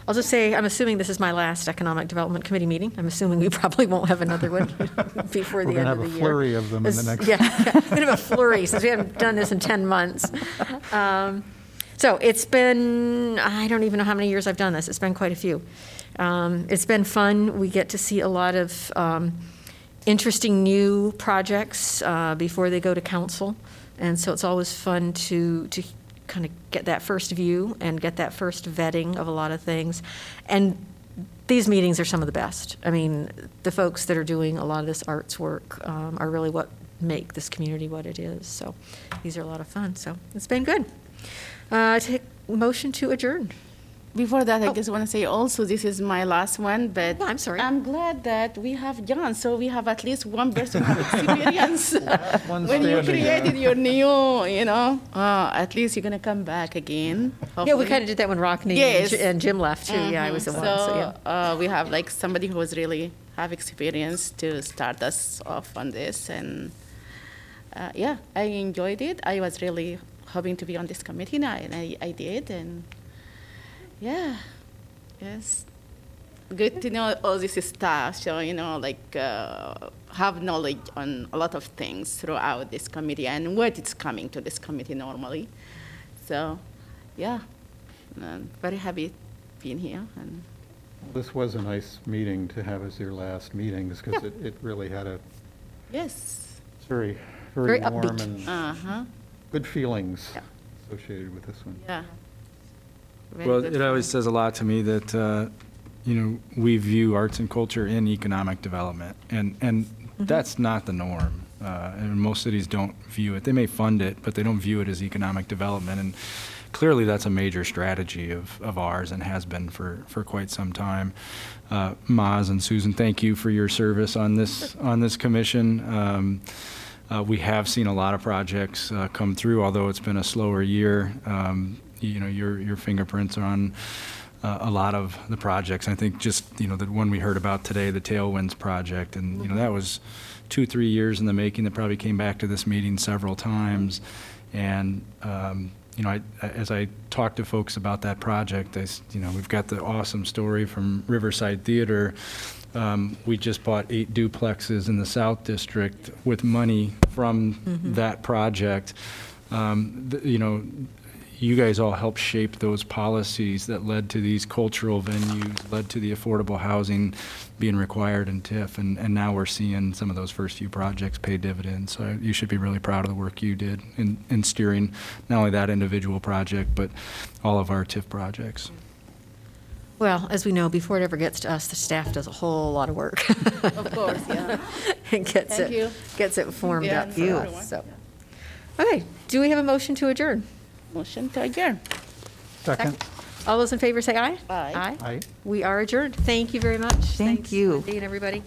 I'll just say, I'm assuming this is my last Economic Development Committee meeting. I'm assuming we probably won't have another one before We're the gonna end have a flurry of them in the This- next- Yeah, yeah. we're have a flurry since we haven't done this in 10 months. Um, So it's been, I don't even know how many years I've done this. It's been quite a few. Um, It's been fun. We get to see a lot of um, interesting new projects uh, before they go to council. And so it's always fun to, to kind of get that first view and get that first vetting of a lot of things. And these meetings are some of the best. I mean, the folks that are doing a lot of this arts work um, are really what make this community what it is. So these are a lot of fun. So it's been good. Uh, Take motion to adjourn. Before that, I Oh. just want to say also, this is my last one, but Oh, I'm sorry. I'm glad that we have John, so we have at least one person with experience. One When you standing, created your new, you know, uh, at least you're gonna come back again. Yeah, we hopefully. kind of did that when Rockne and Yes. Ji- and Jim left too. Yeah, I was the Mhm. one, so yeah. uh, we have like somebody who was really have experience to start us off on this, and uh, yeah, I enjoyed it. I was really hoping to be on this committee now, and I, I did, and yeah, yes, good to know all this stuff. So you know, like uh, have knowledge on a lot of things throughout this committee and what is coming to this committee normally. So, yeah, um, very happy being here and. This was a nice meeting to have as your last meeting, because Yeah. it, it really had a, Yes. it's very, Very very warm upbeat. and Uh huh. good feelings. Yeah. associated with this one. Yeah. Very Well, good it always says a lot to me that, uh, you know, we view arts and culture in economic development, and, and that's not the norm. Uh, And most cities don't view it, they may fund it, but they don't view it as economic development, and clearly that's a major strategy of, of ours and has been for, for quite some time. Uh, Maz and Susan, thank you for your service on this, on this commission. Um, uh, We have seen a lot of projects uh, come through, although it's been a slower year. Um, You know, your, your fingerprints are on uh, a lot of the projects. I think just, you know, the one we heard about today, the Tailwinds project, and, you know, that was two, three years in the making, that probably came back to this meeting several times. And, um, you know, I, as I talked to folks about that project, I, s- you know, we've got the awesome story from Riverside Theater. Um, We just bought eight duplexes in the South District with money from that project. Um, th- You know, you guys all helped shape those policies that led to these cultural venues, led to the affordable housing being required in TIF, and, and now we're seeing some of those first few projects pay dividends. So you should be really proud of the work you did in, in steering not only that individual project, but all of our TIF projects. Well, as we know, before it ever gets to us, the staff does a whole lot of work. Of course, yeah. And gets Thank you. it, gets it formed Yeah, up for you. us, so. Okay, do we have a motion to adjourn? Motion to adjourn. Second? All those in favor say aye. Aye. Aye. Aye. We are adjourned. Thank you very much. Thank Thanks, you. Wendy and everybody.